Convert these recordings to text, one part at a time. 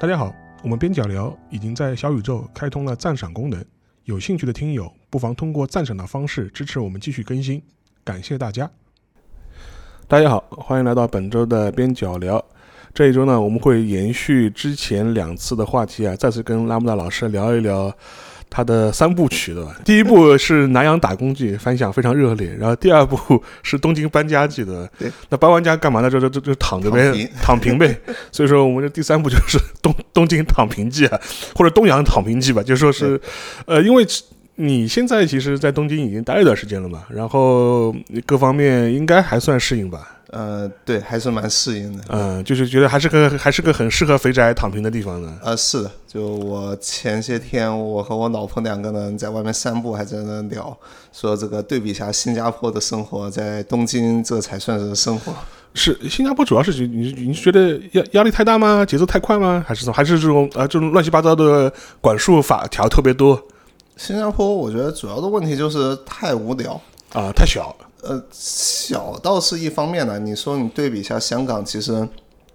大家好，我们边角聊已经在小宇宙开通了赞赏功能，有兴趣的听友不妨通过赞赏的方式支持我们继续更新，感谢大家。大家好，欢迎来到本周的边角聊。这一周呢，我们会延续之前两次的话题啊，再次跟拉姆达老师聊一聊。他的三部曲对吧？第一部是《南洋打工记》，反响非常热烈。然后第二部是《东京搬家记》的。对，那搬完家干嘛呢？就就就就躺着呗，躺平呗。所以说，我们这第三部就是《东东京躺平记》啊，或者《东洋躺平记》吧。就说是，呃，因为你现在其实，在东京已经待了一段时间了嘛，然后各方面应该还算适应吧。呃，对，还是蛮适应的。嗯，就是觉得还是个还是个很适合肥宅躺平的地方呢。呃，是的，就我前些天我和我老婆两个人在外面散步，还在那聊，说这个对比一下新加坡的生活，在东京这才算是生活。是新加坡主要是你你觉得压压力太大吗？节奏太快吗？还是说还是这种呃这种乱七八糟的管束法条特别多？新加坡我觉得主要的问题就是太无聊啊，太小。呃，小倒是一方面呢。你说你对比一下香港，其实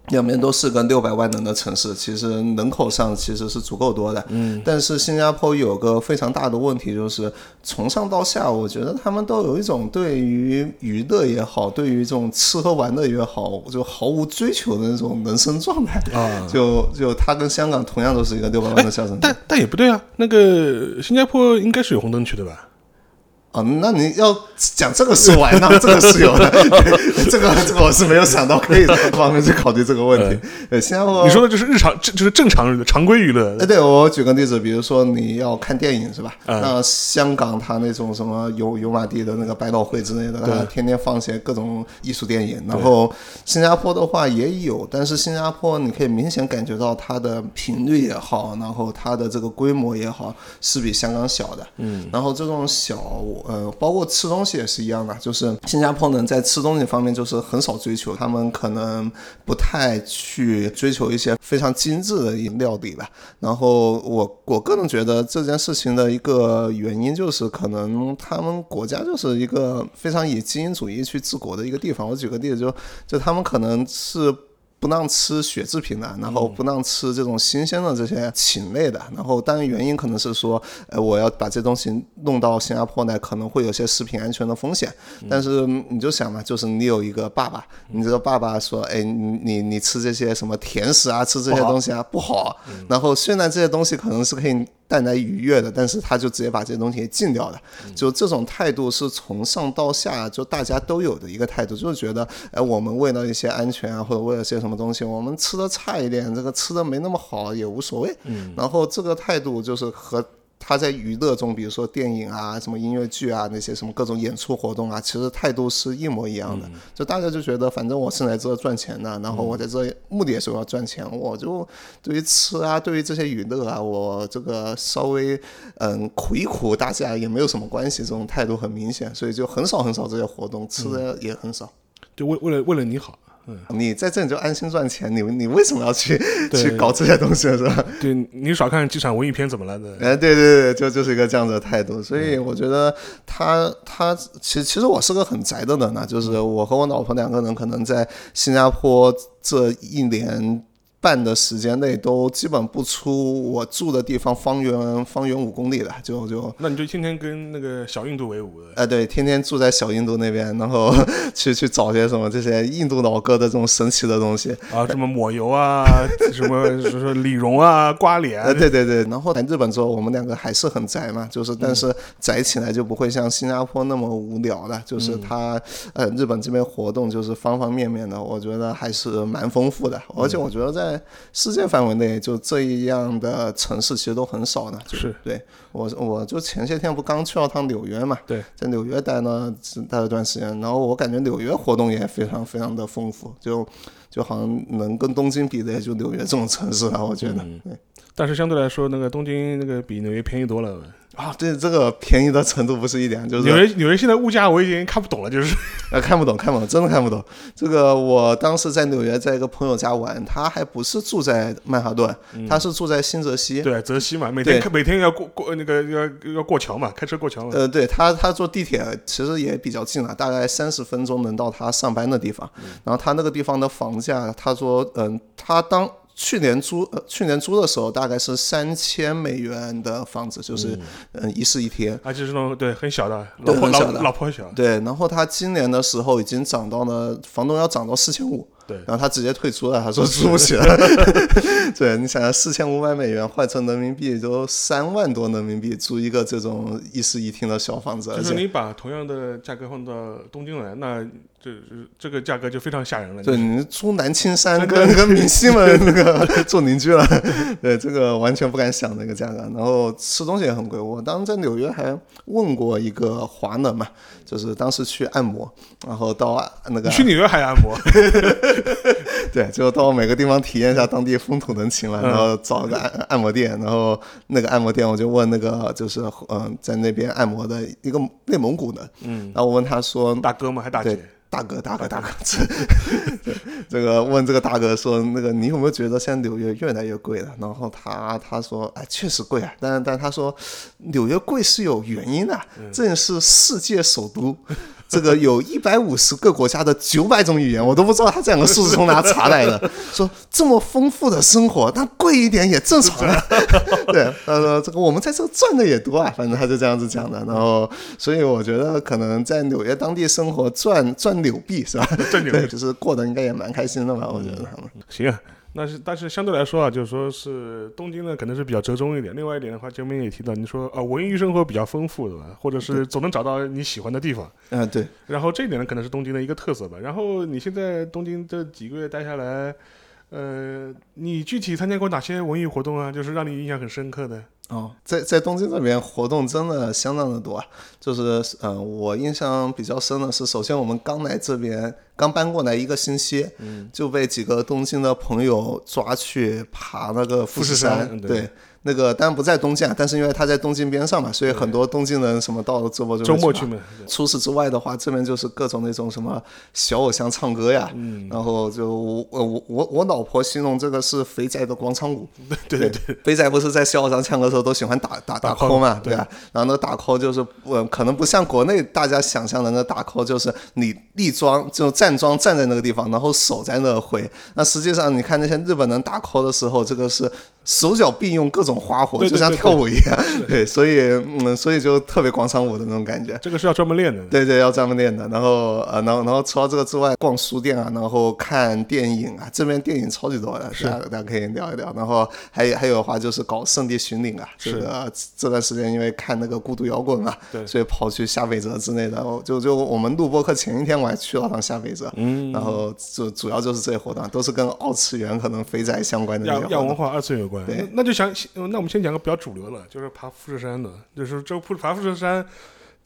两边都是个六百万人的城市，其实人口上其实是足够多的。嗯。但是新加坡有个非常大的问题，就是从上到下，我觉得他们都有一种对于娱乐也好，对于这种吃喝玩乐也好，就毫无追求的那种人生状态。啊。就就他跟香港同样都是一个六百万的小城市。但但也不对啊，那个新加坡应该是有红灯区的吧？哦，那你要讲这个是玩，那这个是有的，这个这个我是没有想到可以这方面去考虑这个问题。呃，新加坡你说的就是日常，这就是正常的常规娱乐。哎，对我举个例子，比如说你要看电影是吧？那香港它那种什么油油麻地的那个百老汇之类的，它天天放些各种艺术电影。然后新加坡的话也有，但是新加坡你可以明显感觉到它的频率也好，然后它的这个规模也好，是比香港小的。嗯，然后这种小。呃，包括吃东西也是一样的，就是新加坡人在吃东西方面就是很少追求，他们可能不太去追求一些非常精致的料理吧。然后我我个人觉得这件事情的一个原因就是可能他们国家就是一个非常以精英主义去治国的一个地方。我举个例子，就就他们可能是。不让吃血制品的，然后不让吃这种新鲜的这些禽类的，然后当然原因可能是说，呃，我要把这东西弄到新加坡来，可能会有些食品安全的风险。但是你就想嘛，就是你有一个爸爸，你这个爸爸说，哎，你你你吃这些什么甜食啊，吃这些东西啊不好。然后虽然这些东西可能是可以。带来愉悦的，但是他就直接把这些东西给禁掉了。就这种态度是从上到下就大家都有的一个态度，就是觉得，哎，我们为了一些安全啊，或者为了些什么东西，我们吃的差一点，这个吃的没那么好也无所谓。然后这个态度就是和。他在娱乐中，比如说电影啊、什么音乐剧啊那些什么各种演出活动啊，其实态度是一模一样的。就大家就觉得，反正我是来这赚钱的，然后我在这目的也是要赚钱，我就对于吃啊，对于这些娱乐啊，我这个稍微嗯苦一苦，大家也没有什么关系，这种态度很明显，所以就很少很少这些活动，吃的也很少，就为为了为了你好。嗯，你在这里就安心赚钱，你你为什么要去 去搞这些东西是吧？对你少看几场文艺片怎么了的？哎，对对对，就就是一个这样的态度。所以我觉得他他其实其实我是个很宅的人呢，就是我和我老婆两个人可能在新加坡这一年。半的时间内都基本不出我住的地方方圆方圆五公里的，就就那你就天天跟那个小印度为伍的，哎，对，天天住在小印度那边，然后去去找些什么这些印度老哥的这种神奇的东西啊，什么抹油啊，什么说理容啊，刮脸，对对对。然后来日本之后，我们两个还是很宅嘛，就是但是宅起来就不会像新加坡那么无聊了，就是他呃日本这边活动就是方方面面的，我觉得还是蛮丰富的，而且我觉得在。世界范围内，就这一样的城市其实都很少的。是对我，我就前些天不刚去了趟纽约嘛？对，在纽约待了待了段时间，然后我感觉纽约活动也非常非常的丰富，就就好像能跟东京比的，也就纽约这种城市了。我觉得，对。但是相对来说，那个东京那个比纽约便宜多了。啊，对这个便宜的程度不是一点，就是纽约纽约现在物价我已经看不懂了，就是呃 看不懂看不懂，真的看不懂。这个我当时在纽约在一个朋友家玩，他还不是住在曼哈顿，他是住在新泽西，对泽西嘛，每天每天要过过那个要要过桥嘛，开车过桥嘛。呃，对他他坐地铁其实也比较近了，大概三十分钟能到他上班的地方。然后他那个地方的房价，他说嗯，他当。去年租呃去年租的时候大概是三千美元的房子，就是嗯。一室一厅。啊，就是那种对很小的，老婆老对很小的。老破小，对，然后他今年的时候已经涨到了，房东要涨到四千五，对然后他直接退出了，他说租不起了。对，你想想四千五百美元换成人民币都三万多人民币，租一个这种一室一厅的小房子，就是你把同样的价格放到东京来，那这这个价格就非常吓人了。对你租南青山跟 跟明星们那个做邻居了，对这个完全不敢想的一个价格。然后吃东西也很贵，我当时在纽约还问过一个华人嘛，就是当时去按摩，然后到那个去纽约还按摩，对，就到每个地方体验一下当地风土人情了，嗯然后找个按按摩店，然后那个按摩店我就问那个就是嗯、在那边按摩的一个内蒙古的，嗯，然后我问他说大哥吗？还大姐？大哥，大哥，大哥，这这个问这个大哥说，那个你有没有觉得现在纽约越来越贵了？然后他他说，哎，确实贵啊，但但他说纽约贵是有原因的，这也是世界首都。这个有一百五十个国家的九百种语言，我都不知道他这两个数字从哪查来的。说这么丰富的生活，那贵一点也正常啊。对，他说这个我们在这赚的也多啊，反正他就这样子讲的。然后，所以我觉得可能在纽约当地生活赚赚纽币是吧？赚纽币对，就是过得应该也蛮开心的吧？我觉得他们。行啊，那是但是相对来说啊，就是说是东京呢，可能是比较折中一点。另外一点的话，前面也提到，你说啊，文娱生活比较丰富，对吧？或者是总能找到你喜欢的地方。嗯，对，然后这一点呢，可能是东京的一个特色吧。然后你现在东京这几个月待下来，呃，你具体参加过哪些文艺活动啊？就是让你印象很深刻的。哦，在在东京这边活动真的相当的多啊，就是嗯、呃我印象比较深的是，首先我们刚来这边，刚搬过来一个星期，嗯就被几个东京的朋友抓去爬那个富士山对。那个当然不在东京啊，但是因为它在东京边上嘛，所以很多东京人什么到了周末就周末去嘛，除此之外的话，这边就是各种那种什么小偶像唱歌呀，嗯然后就我我我我老婆形容这个是肥仔的广场舞，对对对，肥仔不是在小偶像唱歌的时候都喜欢打打打 call 嘛，对对吧？然后那打 call 就是嗯，可能不像国内大家想象的那打 call，就是你立桩就站桩站在那个地方，然后手在那挥。那实际上你看那些日本人打 call 的时候，这个是手脚并用各种花活，对对对就像跳舞一样。对，所以嗯，所以就特别广场舞的那种感觉。这个是要专门练的。对对，要专门练的。然后呃，然后然后除了这个之外，逛书店啊，然后看电影啊，这边电影超级多的，大家大家可以聊一聊。然后还有还有的话就是搞圣地巡礼啊，这个这段时间因为看那个孤独摇滚嘛，对所以跑去下北泽之类的。我就就我们录播课前一天我还去了趟下北泽，嗯，然后就主要就是这些活动，都是跟二次元可能肥宅相关的。亚亚文化二次元有关，对那那就想，呃那我们先讲个比较主流的，就是爬富士山的，就是这爬爬富士山，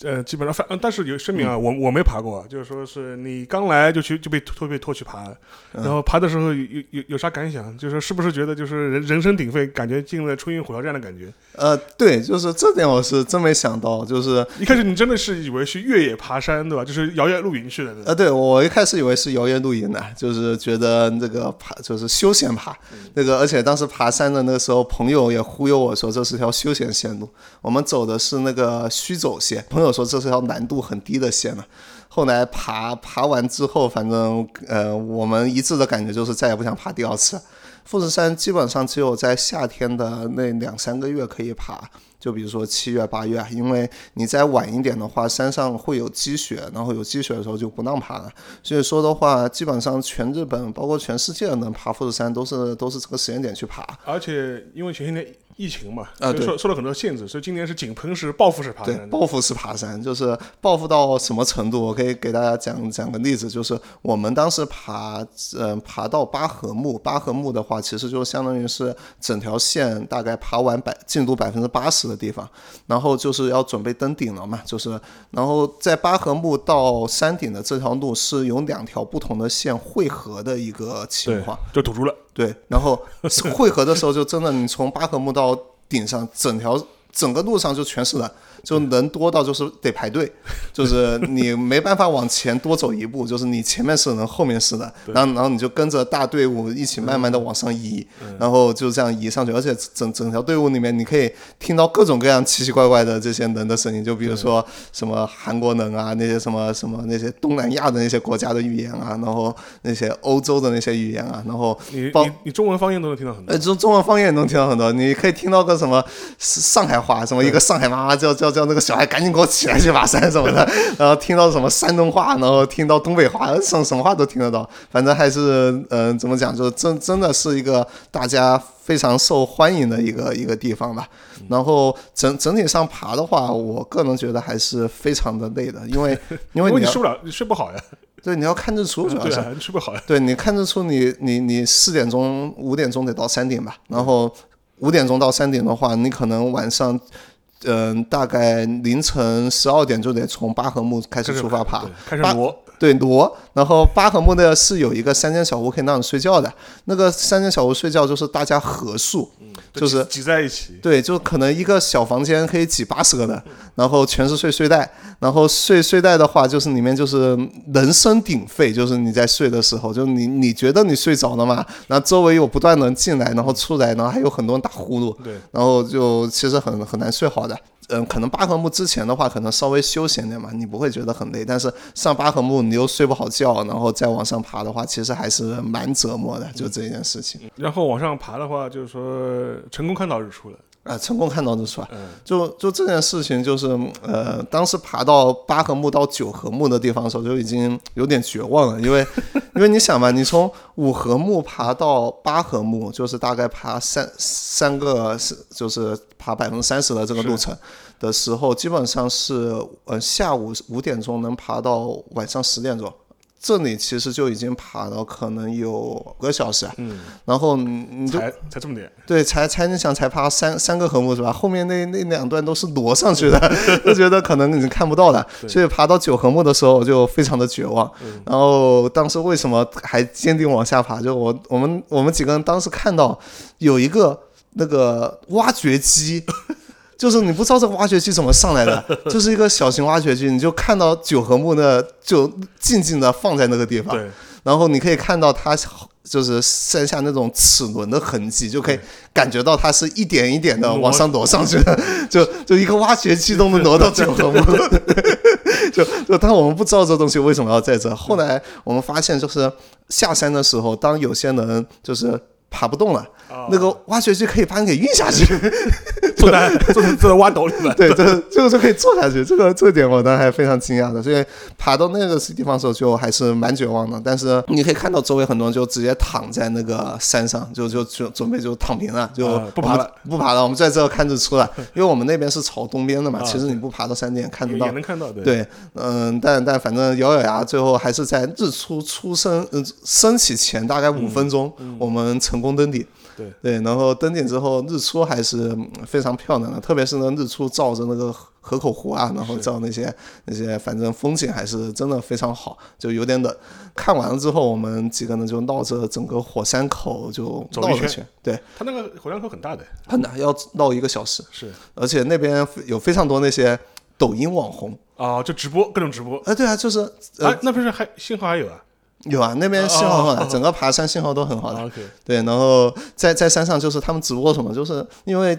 呃，基本上反，呃但是有声明啊，我我没爬过，就是说是你刚来就去就被拖被拖去爬，然后爬的时候有有有有啥感想？就是是不是觉得就是人人声鼎沸，感觉进了春运火车站的感觉？呃，对，就是这点我是真没想到，就是一开始你真的是以为是越野爬山对吧？就是摇曳露营去的，呃，对我一开始以为是摇曳露营的，就是觉得那个爬就是休闲爬，那个而且当时爬山的那个时候，朋友也忽悠我说这是条休闲线路，我们走的是那个虚走线，朋友我说这是条难度很低的线了。后来爬爬完之后，反正呃，我们一致的感觉就是再也不想爬第二次。富士山基本上只有在夏天的那两三个月可以爬，就比如说七月、八月，因为你再晚一点的话，山上会有积雪，然后有积雪的时候就不让爬了。所以说的话，基本上全日本，包括全世界能爬富士山，都是都是这个时间点去爬。而且因为前些年疫情嘛，啊对受受了很多限制，所以今年是井喷式报复式爬，山对。报复式爬山就是报复到什么程度？我可以给大家讲讲个例子，就是我们当时爬，嗯、爬到八合木，八合木的话，其实就相当于是整条线大概爬完百进度百分之八十的地方，然后就是要准备登顶了嘛，就是然后在八合木到山顶的这条路是有两条不同的线汇合的一个情况。，就堵住了。对，然后汇合的时候就真的，你从巴合目到顶上，整条整个路上就全是人，就人多到就是得排队，就是你没办法往前多走一步，就是你前面是人，后面是人，然后然后你就跟着大队伍一起慢慢的往上移，然后就这样移上去，而且整整条队伍里面你可以听到各种各样奇奇怪怪的这些人的声音，就比如说什么韩国人啊，那些什么什么那些东南亚的那些国家的语言啊，然后那些欧洲的那些语言啊，然后你你你中文方言都能听到很多。呃，。中中文方言也能听到很多，你可以听到个什么上海话，什么一个上海妈妈叫叫叫那个小孩赶紧给我起来去爬山什么的，然后听到什么山东话，然后听到东北话，什什么话都听得到，反正还是嗯、呃怎么讲，就是真真的是一个大家非常受欢迎的一个一个地方吧。然后整整体上爬的话，我个人觉得还是非常的累的，因为 因为你睡不了，你睡不好呀。对你要看日出，主要是对啊，你睡不好呀。对，你看日出你你你四点钟五点钟得到山顶吧，然后五点钟到三点的话，你可能晚上。嗯，大概凌晨十二点就得从巴赫木开始出发爬，开始八挪，对挪，然后巴赫木的是有一个山间小屋可以让你睡觉的，那个山间小屋睡觉就是大家合宿，就是挤挤在一起。对，就可能一个小房间可以挤八十个人，然后全是睡睡袋，然后睡睡袋的话，就是里面就是人声鼎沸，就是你在睡的时候，就你你觉得你睡着了嘛，然后周围有不断人进来，然后出来，然后还有很多人打呼噜，对，然后就其实很很难睡好的。嗯，可能巴赫木之前的话，可能稍微休闲点嘛，你不会觉得很累。但是上巴赫木你又睡不好觉，然后再往上爬的话，其实还是蛮折磨的，就这件事情。然后往上爬的话，就是说成功看到日出了。啊，成功看到日出啊！嗯，就就这件事情，就是呃，当时爬到八合目到九合目的地方的时候，就已经有点绝望了，因为因为你想嘛，你从五合目爬到八合目，就是大概爬三三个是就是爬百分之三十的这个路程的时候，基本上是呃下午五点钟能爬到晚上十点钟。这里其实就已经爬了可能有五个小时，嗯，然后你你就才才这么点。对，才才你想才爬三三个和木是吧？后面那那两段都是挪上去的，就觉得可能已经看不到了，所以爬到九合木的时候就非常的绝望。然后当时为什么还坚定往下爬？就我我们我们几个人当时看到有一个那个挖掘机。就是你不知道这个挖掘机怎么上来的，就是一个小型挖掘机，你就看到九合木呢，就静静的放在那个地方，然后你可以看到它就是山下那种齿轮的痕迹，就可以感觉到它是一点一点的往上挪上去的，就就一个挖掘机都能挪到九合木，就就但我们不知道这东西为什么要在这。后来我们发现，就是下山的时候，当有些人就是爬不动了，那个挖掘机可以把你给运下去。坐在坐在坐在挖斗里面。对，这个这个就可以坐下去，这个这个点我当时还非常惊讶的，所以爬到那个地方的时候就还是蛮绝望的。但是你可以看到周围很多人就直接躺在那个山上，就就就准备就躺平了，就啊不爬了，不爬了，我们在这看日出了，因为我们那边是朝东边的嘛，其实你不爬到山顶看得到也。能看到，对对，嗯，但但反正咬咬牙，最后还是在日出出升嗯升起前大概五分钟，我们成功登顶。对。对，然后登顶之后，日出还是嗯非常漂亮的，特别是呢日出照着那个河河口湖啊，然后照那些那些，反正风景还是真的非常好，就有点冷。看完了之后，我们几个人就绕着整个火山口就走一圈。绕了圈，对，它那个火山口很大的，很大，要绕一个小时，是。而且那边有非常多那些抖音网红，啊，就直播各种直播。啊，对啊，就是呃啊，那不是还信号还有啊有啊，那边信号很好哦的，整个爬山信号都很好的。对，然后在在山上就是他们直播什么，就是因为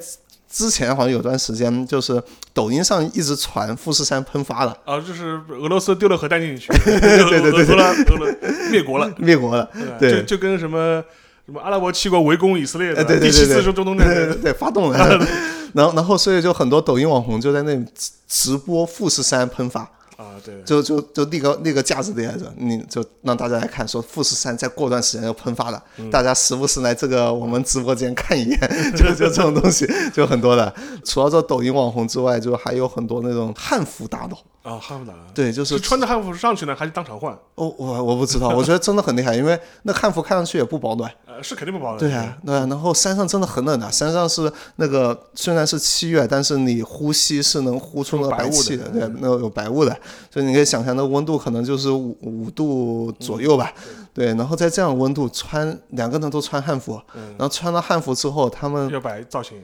之前好像有段时间就是抖音上一直传富士山喷发了，啊，就是俄罗斯丢了核弹进去，对对对，俄罗俄罗灭国了，灭国了。吧对就就跟什么什么阿拉伯七国围攻以色列的哎对对第七对对次中东对战争，对对对，发动了。然后然后所以就很多抖音网红就在那里直直播富士山喷发。啊，对，就就就那个那个架子的样子，你就让大家来看，说富士山再过段时间要喷发了，嗯大家时不时来这个我们直播间看一眼，就就这种东西就很多的。除了这抖音网红之外，就还有很多那种汉服大佬，啊，汉服打，对，就是是穿着汉服上去呢，还是当场换？哦，我我不知道，我觉得真的很厉害，因为那汉服看上去也不保暖，呃，是肯定不保暖。对啊，对啊，然后山上真的很冷的，山上是那个虽然是七月，但是你呼吸是能呼出那个白雾气的对，那个有白雾的，所以你可以想象那温度可能就是五五度左右吧，对，然后在这样温度穿两个人都穿汉服，然后穿了汉服之后，他们要摆造型。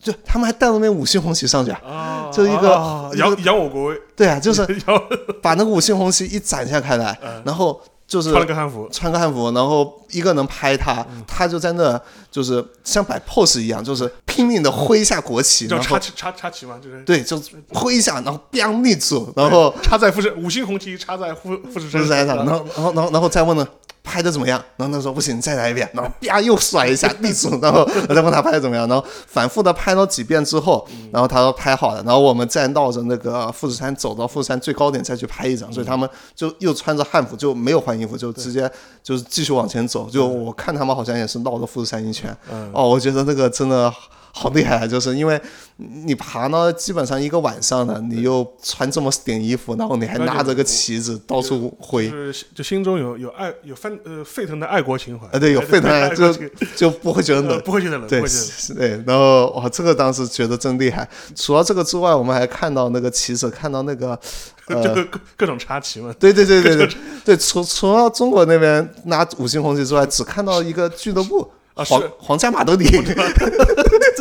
就他们还带了那五星红旗上去，啊，就一个扬扬我国威，对啊，就是 扬把那个五星红旗一展下开来，然后就是穿了个汉服，穿个汉服，然后一个能拍他，嗯他就在那就是像摆 pose 一样，就是拼命的挥一下国旗，然后叫插旗插插旗嘛，就是对，就挥一下，然后 biang 立住，然后插在富士五星红旗插在富富士山上，然后然后然后然后再问呢。拍的怎么样？然后他说不行，再来一遍。然后啪又甩一下 地主，然后我再问他拍的怎么样。然后反复的拍了几遍之后，然后他说拍好了。然后我们再绕着那个富士山走到富士山最高点再去拍一张。所以他们就又穿着汉服，就没有换衣服，就直接就是继续往前走。就我看他们好像也是绕着富士山一圈。哦，我觉得那个真的。好厉害啊！就是因为你爬呢，基本上一个晚上呢，你又穿这么点衣服，然后你还拿着个旗子到处挥，就是就心中有有爱有翻呃沸腾的爱国情怀，啊，对，有 沸腾爱，就就不会觉得呃冷。不会觉得冷，不对，会觉得冷。对，然后哇，这个当时觉得真厉害。除了这个之外，我们还看到那个旗子，看到那个，呃，就各各种插旗嘛，对对对对对对，除除了中国那边拿五星红旗之外，只看到一个俱乐部。皇皇家马德里，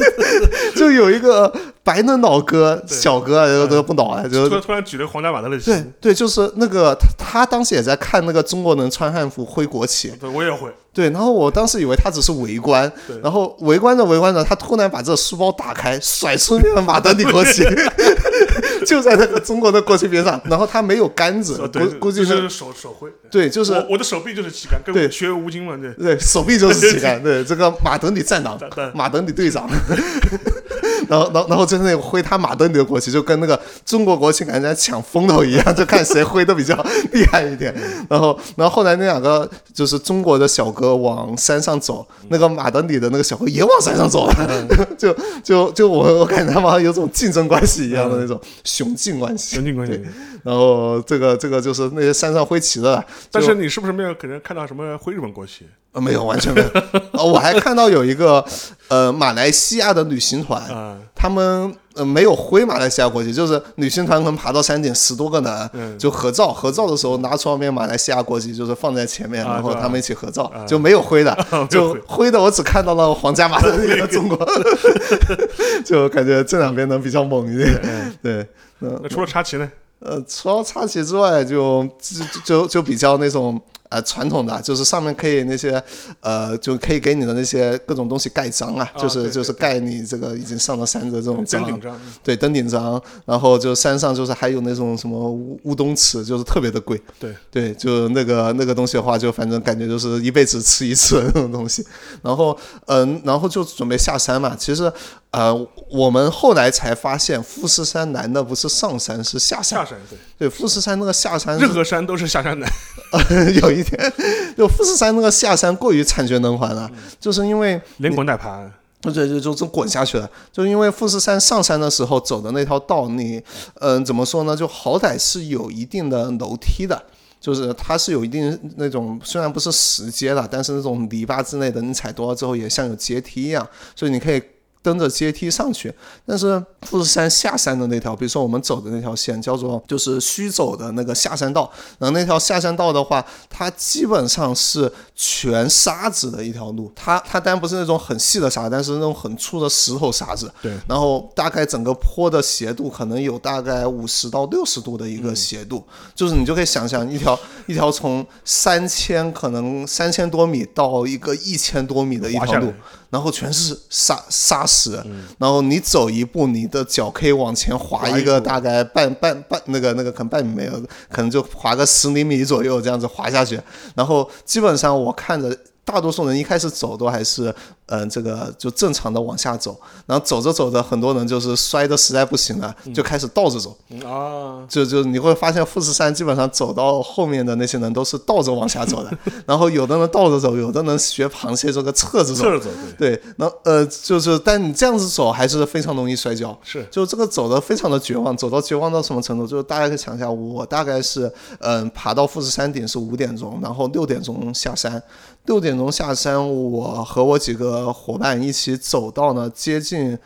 就有一个白嫩老哥小哥，都都不老啊，就突然突然举着皇家马德里旗，对对，就是那个他他当时也在看那个中国人穿汉服挥国旗，对我也会，对，然后我当时以为他只是围观，然后围观着围观着，他突然把这个书包打开，甩出那个马德里国旗，就在那个中国的国旗边上，然后他没有杆子，估估计是是手手挥，对，就是我我的手臂就是旗杆，对学吴京嘛，对，对手臂就是旗杆，对这个马德里站长马德里队长。然后，然后，然后就是那个挥他马德里的国旗，就跟那个中国国旗感觉在抢风头一样，就看谁挥的比较 厉害一点。然后，然后后来那两个就是中国的小哥往山上走，那个马德里的那个小哥也往山上走了，就就就我我感觉他们好像有种竞争关系一样的那种雄竞关系。雄竞关系。然后这个这个就是那些山上挥旗的，但是你是不是没有可能看到什么挥日本国旗呃没有完全没有。呃我还看到有一个呃马来西亚的旅行团，啊？他们呃没有挥马来西亚国旗，就是旅行团可能爬到山顶十多个人，嗯就合照，合照的时候拿出那边马来西亚国旗，就是放在前面，然后他们一起合照，就没有挥的，就挥挥的我只看到了皇家马德里的中国，就感觉这两边能比较猛一点，对，嗯那除了插旗呢？呃，除了插旗之外就，就就就比较那种呃传统的，就是上面可以那些呃，就可以给你的那些各种东西盖章啊，啊就是对就是盖你这个已经上了山的这种章，真紧张，对登顶章，然后就山上就是还有那种什么乌乌冬尺，就是特别的贵，对对，就那个那个东西的话，就反正感觉就是一辈子吃一次那种东西。然后，嗯、然后就准备下山嘛。其实，呃，我们后来才发现，富士山难的不是上山，是下山。下山对，对，富士山那个下山任何山都是下山难。有一天，就富士山那个下山过于惨绝人寰了，就是因为连滚带爬，对对，就就就滚下去了。就因为富士山上山的时候走的那条道，你嗯、怎么说呢？就好歹是有一定的楼梯的。就是它是有一定那种，虽然不是石阶了，但是那种篱笆之类的，你踩多了之后也像有阶梯一样，所以你可以蹬着阶梯上去。但是富士山下山的那条，比如说我们走的那条线，叫做就是虚走的那个下山道。然后那条下山道的话，它基本上是全沙子的一条路。它它当然不是那种很细的沙，但是那种很粗的石头沙子。对，然后大概整个坡的斜度可能有大概五十到六十度的一个斜度，就是你就可以想象一条一条从三千可能三千多米到一个一千多米的一条路然后全是沙沙石，然后你走一步，你的脚可以往前滑一个大概半半半那个那个可能半米没有，可能就滑个十厘米左右这样子滑下去，然后基本上我看着。大多数人一开始走都还是，嗯、这个就正常的往下走，然后走着走着，很多人就是摔的实在不行了，就开始倒着走，嗯啊，就就你会发现富士山基本上走到后面的那些人都是倒着往下走的，然后有的人倒着走，有的人学螃蟹这个侧着走侧，着走，对，对，那呃就是，但你这样子走还是非常容易摔跤，是。就这个走的非常的绝望，走到绝望到什么程度？就是大家可以想一下，我大概是嗯爬到富士山顶是五点钟，然后六点钟下山，六点钟下山，我和我几个伙伴一起走到呢，接近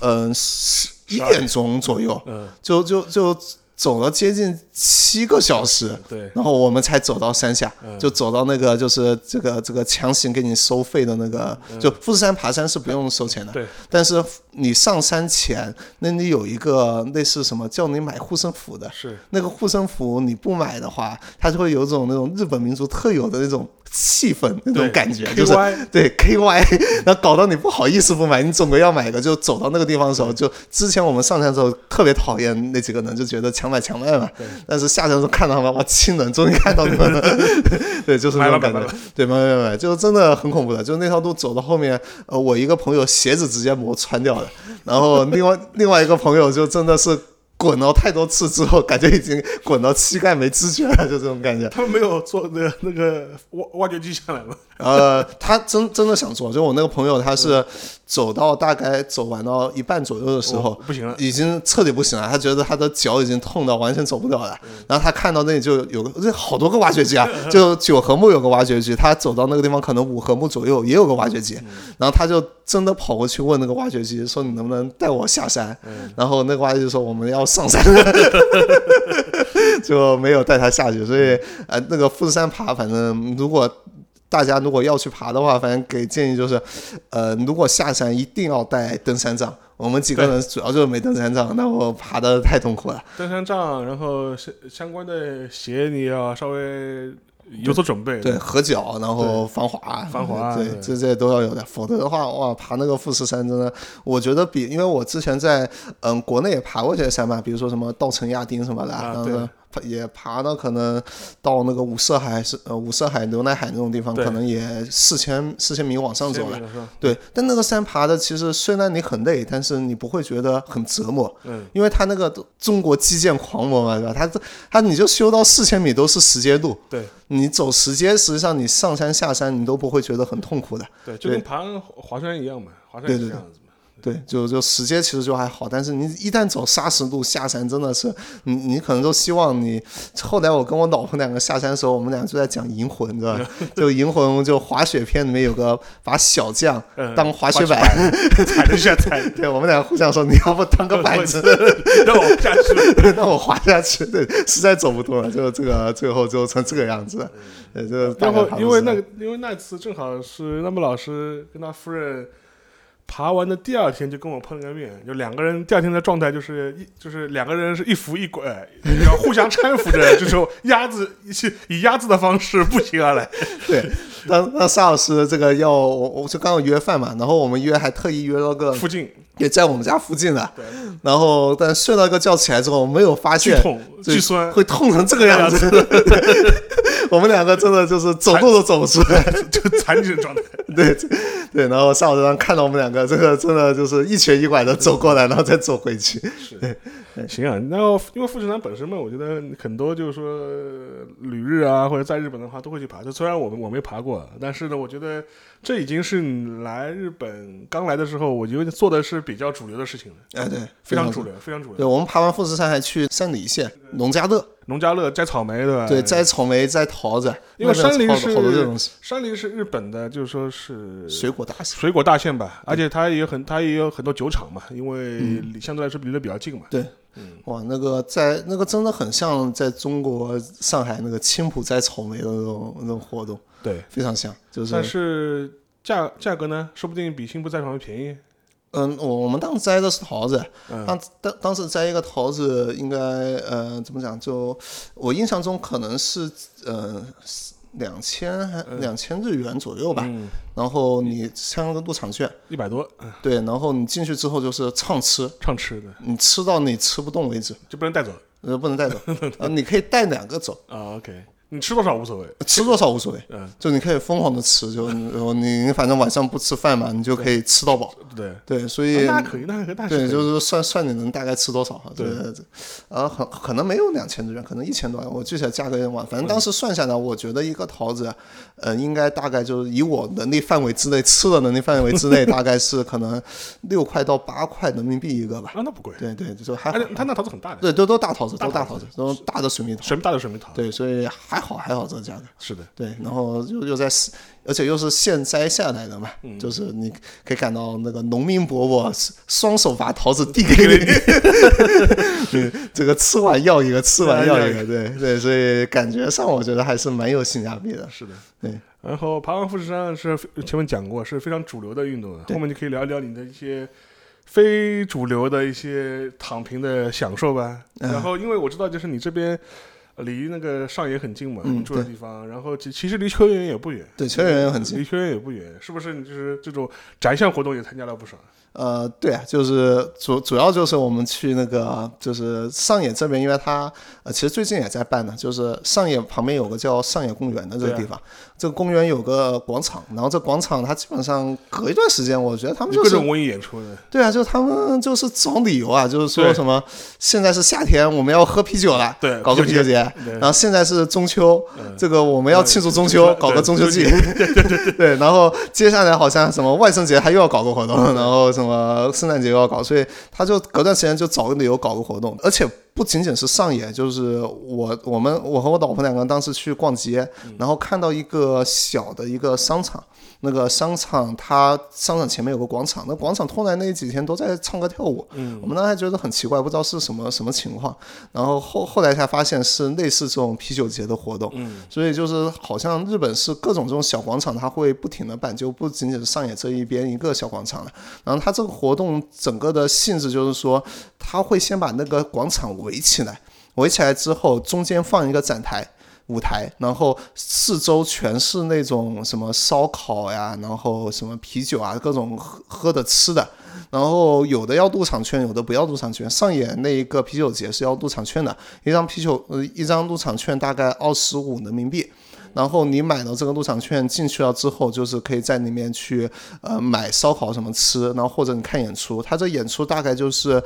嗯十一点钟左右，嗯，就就就走了接近七个小时。对，然后我们才走到山下，嗯就走到那个就是这个这个强行给你收费的那个，就富士山爬山是不用收钱的，但是你上山前，那里有一个类似什么叫你买护身符的，是那个护身符你不买的话，它就会有一种那种日本民族特有的那种气氛那种感觉，就是对 KY，然后搞到你不好意思不买，你总归要买一个。就走到那个地方的时候，就之前我们上山的时候特别讨厌那几个人，就觉得强买强卖嘛。但是下山的时候看到他们，哇，亲人，终于看到你们了，对，就是那种感觉。对，买买买买，就真的很恐怖的。就那条路走到后面，呃，我一个朋友鞋子直接磨穿掉了，然后另外另外一个朋友就真的是滚了太多次之后，感觉已经滚到膝盖没知觉了，就这种感觉。他们没有做那个那个挖挖掘机下来吗？呃，他真真的想做，就我那个朋友，他是走到大概走完到一半左右的时候，哦不行了，已经彻底不行了，他觉得他的脚已经痛到完全走不了了。然后他看到那里就有个这好多个挖掘机啊，就九合目有个挖掘机，他走到那个地方可能五合目左右也有个挖掘机，然后他就真的跑过去问那个挖掘机说：“你能不能带我下山？”然后那个挖掘机说：“我们要上山。”就没有带他下去，所以呃，那个富士山爬，反正如果大家如果要去爬的话，反正给建议就是，呃，如果下山一定要带登山杖。我们几个人主要就是没登山杖，那我爬的太痛苦了。登山杖，然后相相关的鞋你要稍微有所准备。对，合脚，然后防滑，防滑对，这这些都要有的，否则的话，哇，爬那个富士山真的，我觉得比，因为我之前在嗯国内也爬过这些山嘛，比如说什么稻城亚丁什么的，啊然后呢也爬到可能到那个五色海是呃五色海、牛奶海那种地方，可能也四千四千米往上走了。对，但那个山爬的其实虽然你很累，但是你不会觉得很折磨，嗯，因为它那个中国基建狂魔嘛，对吧？它这它你就修到四千米都是石阶路，对你走石阶，实际上你上山下山你都不会觉得很痛苦的。对，就跟爬华山一样嘛，华山也是这样子就就石阶其实就还好，但是你一旦走砂石路下山，真的是你你可能都希望你。后来我跟我老婆两个下山的时候，我们俩就在讲银魂，知道吧？就银魂就滑雪片里面有个把小将嗯当滑雪板，踩了一下踩，对我们俩互相说你要不当个板子，让我下去。让我滑下去，对，实在走不动了，就这个最后就成这个样子了。呃，这个大然后因为那个，因为那次正好是那么老师跟他夫人爬完的第二天就跟我碰了个面，就两个人第二天的状态就是一就是两个人是一扶一拐，要互相搀扶着，就是鸭子以鸭子的方式步行而来。对，那那沙老师这个要我我就刚好约饭嘛，然后我们约还特意约了个附近也在我们家附近的，对然后但睡了个觉起来之后，没有发现巨痛对巨酸，会痛成这个样子。我们两个真的就是走路都走不出来，就残疾的状态。对对。然后夏老师看到我们两个，这个真的就是一瘸一拐的走过来，然后再走回去。行啊，那因为富士山本身嘛，我觉得很多就是说旅日啊，或者在日本的话都会去爬。就虽然我们我没爬过，但是呢，我觉得这已经是你来日本刚来的时候，我觉得做的是比较主流的事情了，哎，对，非常主流，非常主流。对，我们爬完富士山还去山梨县农家乐，农家乐摘草莓，对吧？对，摘草莓、摘桃子，因为山梨是好多这种东西，山梨是日本的，就是说是水果大县。水果大县吧，而且它也有很它也有很多酒厂嘛，因为离相对来说离得比较近嘛。对，哇，那个在那个真的很像在中国上海那个青浦摘草莓的那种那种活动，对，非常像。就是但是价价格呢，说不定比青浦摘草莓便宜。嗯，我我们当时摘的是桃子，嗯当当当时摘一个桃子，应该呃怎么讲？就我印象中可能是呃两千还两千日元左右吧。嗯，然后你签了个入场券，一百多，嗯对，然后你进去之后就是畅吃，畅吃的你吃到你吃不动为止，就不能带走呃不能带走，呃 你可以带两个走，啊。OK，你吃多少无所谓。吃多少无所谓。嗯，就你可以疯狂的吃，就然 后你你反正晚上不吃饭嘛，你就可以吃到饱。对，对，所以那可以，那可以，那对，就是算算你能大概吃多少。对对，这呃，很可能没有两千日元，可能一千多，我具体的价格有点忘。反正当时算下来，我觉得一个桃子，呃，应该大概就是以我能力范围之内吃的能力范围之内，大概是可能六块到八块人民币一个吧。啊，那不贵。对对，就还它那桃子很大的，对，都都大桃子，都大桃子，都大的水蜜桃。什么大的水蜜桃。对，所以还好还好这个价格。是的，对，然后又又在而且又是现摘下来的嘛，嗯就是你可以感到那个农民伯伯双手把桃子递给你，对，这个吃完要一个，吃完要一个，对对，所以感觉上我觉得还是蛮有性价比的。是的，对。然后爬完富士山是前面讲过是非常主流的运动，后面就可以聊一聊你的一些非主流的一些躺平的享受吧。嗯然后因为我知道就是你这边离那个上野很近嘛，嗯你住的地方，然后其其实离秋园也不远，对，秋园也很近。离秋园也不远，是不是？你就是这种宅项活动也参加了不少。呃，对啊，就是主主要就是我们去那个就是上野这边，因为它呃其实最近也在办呢，就是上野旁边有个叫上野公园的这个地方，这个公园有个广场，然后这广场它基本上隔一段时间，我觉得他们就是各种文艺演出的，对啊，就是他们就是找理由啊，就是说什么现在是夏天，我们要喝啤酒了，对搞个啤酒节，然后现在是中秋，嗯。这个我们要庆祝中秋，搞个中秋季，对对对 对，然后接下来好像什么万圣节他又要搞个活动，然后什么圣诞节又要搞，所以他就隔段时间就找个理由搞个活动，而且不仅仅是上野，就是我我们我和我老婆两个人当时去逛街，然后看到一个小的一个商场。那个商场，它商场前面有个广场，那广场突然那几天都在唱歌跳舞，嗯。我们当时觉得很奇怪，不知道是什么什么情况，然后后后来才发现是类似这种啤酒节的活动，嗯。所以就是好像日本是各种这种小广场，它会不停的办，就不仅仅是上野这一边一个小广场了。然后它这个活动整个的性质就是说，它会先把那个广场围起来，围起来之后中间放一个展台。舞台，然后四周全是那种什么烧烤呀，然后什么啤酒啊，各种喝喝的吃的，然后有的要入场券，有的不要入场券。上演那一个啤酒节是要入场券的，一张啤酒呃一张入场券大概二十五人民币。然后你买了这个入场券进去了之后，就是可以在里面去呃买烧烤什么吃，然后或者你看演出。他这演出大概就是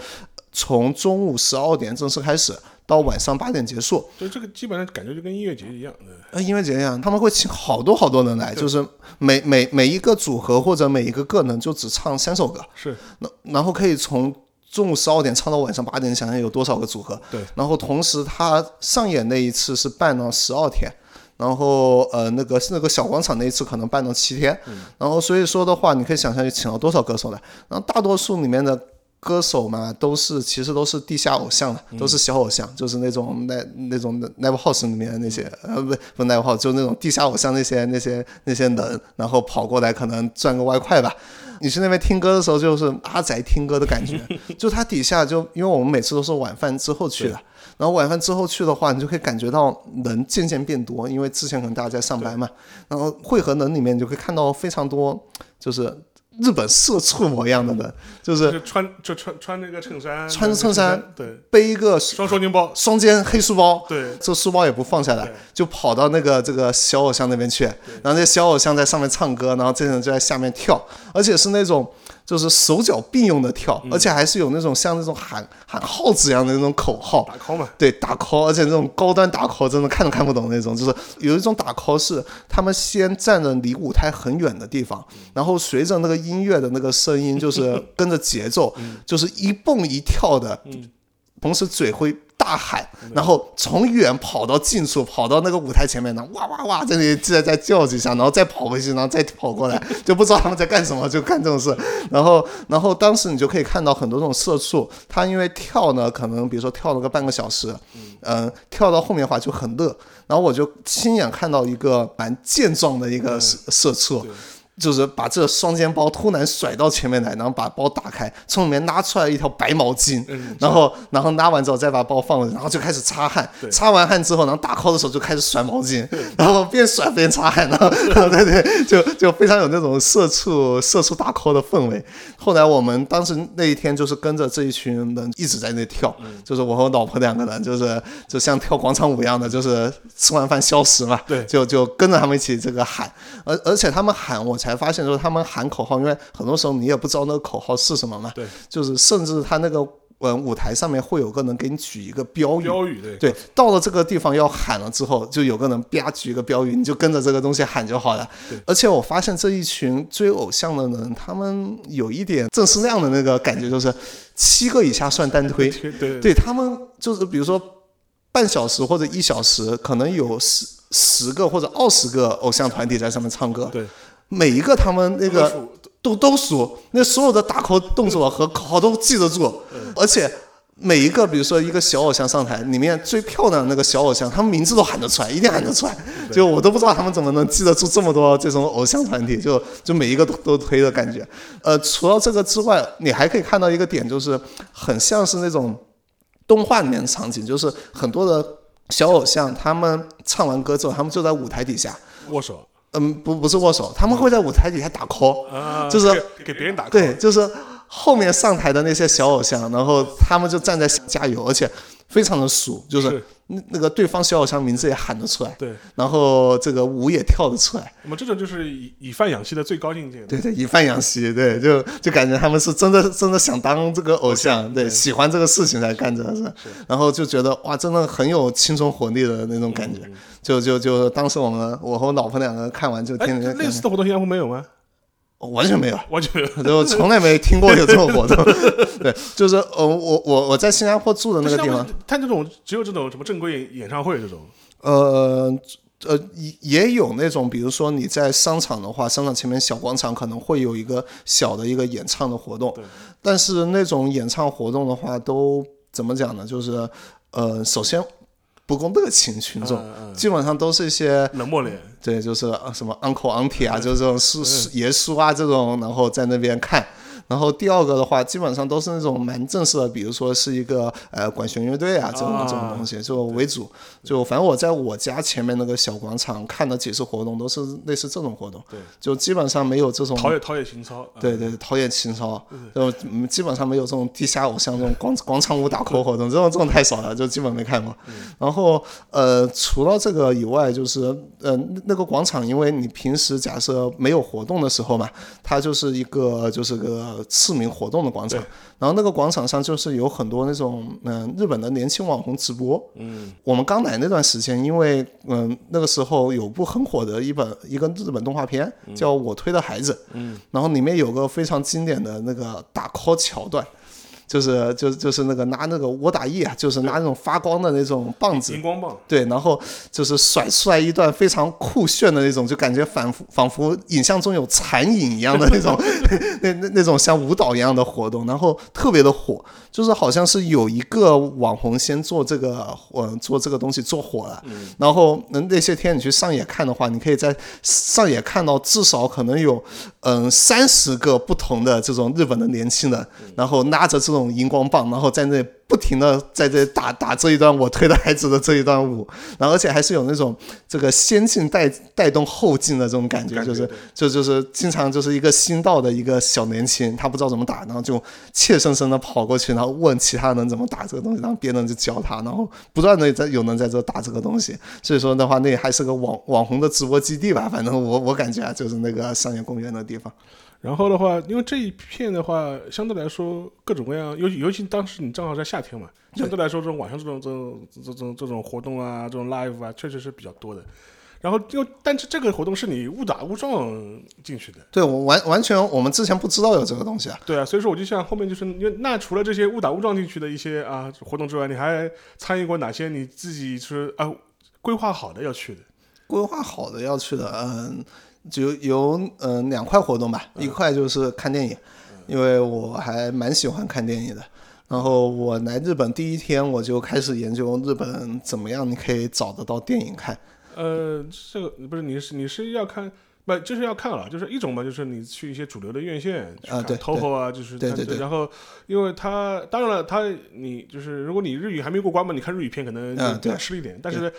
从中午十二点正式开始，到晚上八点结束。就这个基本上感觉就跟音乐节一样的。呃，音乐节一样，他们会请好多好多人来，就是每每每一个组合或者每一个个人就只唱三首歌，是，那然后可以从中午十二点唱到晚上八点，想想有多少个组合？对。然后同时他上演那一次是办了十二天，然后呃那个那个小广场那一次可能办了七天，嗯然后所以说的话，你可以想象就请了多少歌手来，然后大多数里面的。歌手嘛，都是其实都是地下偶像的，都是小偶像，就是那种那那种 live house 里面的那些，呃，不不 live house，就那种地下偶像那些那些那些人，然后跑过来可能赚个外快吧。你去那边听歌的时候，就是阿宅听歌的感觉，就它底下就因为我们每次都是晚饭之后去的，然后晚饭之后去的话，你就可以感觉到人渐渐变多，因为之前可能大家在上班嘛，然后汇合人里面你就可以看到非常多，就是日本社畜模样的人，就是穿就穿穿那个衬衫，穿着衬衫，对，背一个双双肩包，双肩黑书包，对，这书包也不放下来，就跑到那个这个小偶像那边去，然后那小偶像在上面唱歌，然后这些人就在下面跳，而且是那种就是手脚并用的跳，而且还是有那种像那种喊喊号子一样的那种口号，打 call 嘛，对，打 call，而且那种高端打 call 真的看都看不懂那种，就是有一种打 call 是他们先站着离舞台很远的地方，然后随着那个音乐的那个声音，就是 跟着节奏，就是一蹦一跳的，同时嘴会大喊，然后从远跑到近处，跑到那个舞台前面呢，哇哇哇，在那里再再叫几下，然后再跑回去，然后再跑过来，就不知道他们在干什么，就干这种事。然后，然后当时你就可以看到很多这种社畜，他因为跳呢，可能比如说跳了个半个小时，嗯、跳到后面的话就很热。然后我就亲眼看到一个蛮健壮的一个社社畜。就是把这个双肩包突然甩到前面来，然后把包打开，从里面拉出来一条白毛巾，然后然后拉完之后再把包放回去，然后就开始擦汗，擦完汗之后，然后打 call 的时候就开始甩毛巾，然后边甩边擦汗，然后对。对，就就非常有那种社畜社畜打 call 的氛围。后来我们当时那一天就是跟着这一群人一直在那跳，就是我和我老婆两个人，就是就像跳广场舞一样的，就是吃完饭消食嘛，对。就就跟着他们一起这个喊，而而且他们喊，我才发现说他们喊口号，因为很多时候你也不知道那个口号是什么嘛，对，就是甚至他那个呃舞台上面会有个人给你举一个标语，标语对，对，到了这个地方要喊了之后，就有个人啪举一个标语，你就跟着这个东西喊就好了。而且我发现这一群追偶像的人，他们有一点正是那样的那个感觉，就是七个以下算单推。对对对他们就是比如说半小时或者一小时，可能有十十个或者二十个偶像团体在上面唱歌，对，每一个他们那个都都熟，那所有的打 call 动作和口号都记得住，而且每一个，比如说一个小偶像上台，里面最漂亮的那个小偶像，他们名字都喊得出来，一定喊得出来。就我都不知道他们怎么能记得住这么多这种偶像团体，就就每一个都都推的感觉。呃，除了这个之外，你还可以看到一个点，就是很像是那种动画里面的场景，就是很多的小偶像，他们唱完歌之后，他们就在舞台底下。握手嗯，不不是握手，他们会在舞台底下打 call，、啊，就是给给别人打 call 对，就是后面上台的那些小偶像，然后他们就站在加油，而且非常的熟，就是是。那那个对方小偶像名字也喊得出来，对，然后这个舞也跳得出来，那么这种就是以以饭养吸的最高境界。对对，以饭养吸，对，就就感觉他们是真的真的想当这个偶像，对，喜欢这个事情才干这个事，然后就觉得哇，真的很有青春活力的那种感觉，就就就当时我们我和我老婆两个看完就哎，天天类似的活动新加坡没有吗？完全没有。完全没有。就从来没听过有这种活动，对，就是呃，我我我在新加坡住的那个地方，他这种只有这种什么正规演演唱会这种，呃呃，也也有那种，比如说你在商场的话，商场前面小广场可能会有一个小的一个演唱的活动。对，但是那种演唱活动的话，都怎么讲呢？就是呃，首先不够热情群众，嗯嗯。基本上都是一些冷漠脸，对，就是呃什么 uncle auntie 啊，就是这种叔叔爷叔啊这种，然后在那边看。然后第二个的话，基本上都是那种蛮正式的，比如说是一个呃管弦乐队啊这种、啊这种东西，就为主。就反正我在我家前面那个小广场看的几次活动，都是类似这种活动。对，就基本上没有这种陶冶陶冶情操。啊对对，陶冶情操，就嗯基本上没有这种地下偶像这种广 广场舞打 call 活动，这种这种太少了，就基本没看过。然后呃，除了这个以外，就是呃那那个广场，因为你平时假设没有活动的时候嘛，它就是一个就是个市民活动的广场。然后那个广场上就是有很多那种嗯、日本的年轻网红直播。嗯，我们刚来那段时间，因为嗯那个时候有部很火的一本一个日本动画片叫《我推的孩子》，嗯，然后里面有个非常经典的那个打 call 桥段。就是就就是那个拿那个窝打液啊，就是拿那种发光的那种棒子，荧光棒，对，然后就是甩出来一段非常酷炫的那种，就感觉仿佛仿佛影像中有残影一样的那种，那那那种像舞蹈一样的活动，然后特别的火，就是好像是有一个网红先做这个，呃，做这个东西做火了，然后那那些天你去上野看的话，你可以在上野看到至少可能有嗯三十个不同的这种日本的年轻人，然后拉着这种荧光棒，然后在那不停的在这打打这一段我推的孩子的这一段舞，然后而且还是有那种这个先进带带动后进的这种感觉，就是就就是经常就是一个新到的一个小年轻，他不知道怎么打，然后就怯生生的跑过去，然后问其他人怎么打这个东西，然后别人就教他，然后不断的在有人在这打这个东西，所以说的话，那还是个网网红的直播基地吧，反正我我感觉啊，就是那个商业公园的地方。然后的话，因为这一片的话，相对来说各种各样，尤其尤其当时你正好在夏天嘛，相对来说这种晚上这种这种这种这种活动啊，这种 live 啊，确实是比较多的。然后就但是这个活动是你误打误撞进去的，对我完完全我们之前不知道有这个东西啊，对啊，所以说我就想后面就是，因为那除了这些误打误撞进去的一些啊活动之外，你还参与过哪些你自己是啊规划好的要去的？规划好的要去的，嗯，就有嗯、呃两块活动吧，一块就是看电影，因为我还蛮喜欢看电影的。然后我来日本第一天，我就开始研究日本怎么样你可以找得到电影看。呃，这个不是你是你是要看不就是要看了，就是一种嘛，就是你去一些主流的院线啊对 Toho 啊，就是看对对对然后因为它当然了，它你就是如果你日语还没过关嘛，你看日语片可能就嗯比较对吃力一点，但是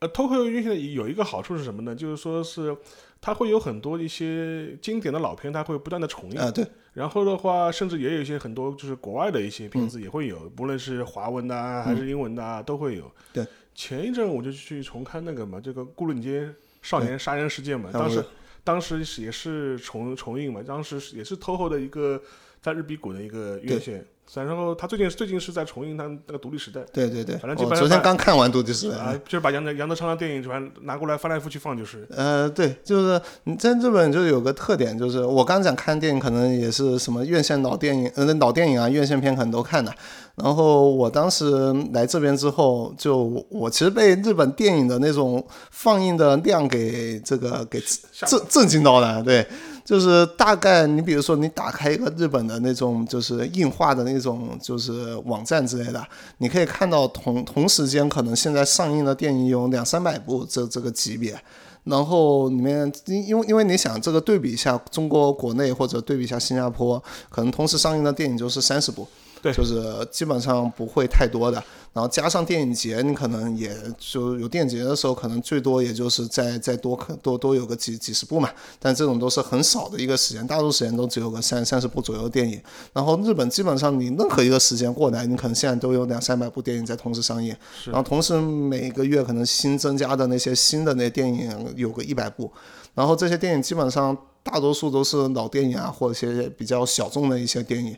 呃 Toho 院线有一个好处是什么呢？就是说是它会有很多一些经典的老片，它会不断的重映。啊，对，然后的话，甚至也有一些很多就是国外的一些片嗯子也会有，不论是华文的啊、还是英文的啊，都会有。对，前一阵我就去重看那个嘛，这个《牯岭街少年杀人事件》嘛，当时当时是也是重重映嘛，当时是也是 TOHO 的一个在日比谷的一个院线。然后他最近最近是在重映他那个《独立时代》。对对对，反正基本上我昨天刚看完《独立时代》啊，就是把杨德杨德昌的电影反正拿过来翻来覆去放，就是。呃，对，就是你在日本就有个特点，就是我刚讲看电影可能也是什么院线老电影，呃，老电影啊，院线片可能都看的。然后我当时来这边之后，就我其实被日本电影的那种放映的量给这个给震震惊到了，对。就是大概你比如说你打开一个日本的那种就是硬化的那种就是网站之类的，你可以看到同同时间可能现在上映的电影有两三百部这这个级别，然后里面因因为因为你想这个对比一下中国国内或者对比一下新加坡，可能同时上映的电影就是三十部。对，就是基本上不会太多的，然后加上电影节，你可能也就有电影节的时候，可能最多也就是再再多可多多有个几几十部嘛，但这种都是很少的一个时间，大多数时间都只有个三三十部左右的电影。然后日本基本上你任何一个时间过来，你可能现在都有两三百部电影在同时上映，然后同时每个月可能新增加的那些新的那电影有个一百部，然后这些电影基本上。大多数都是老电影啊，或者些比较小众的一些电影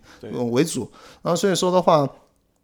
为主。然后所以说的话，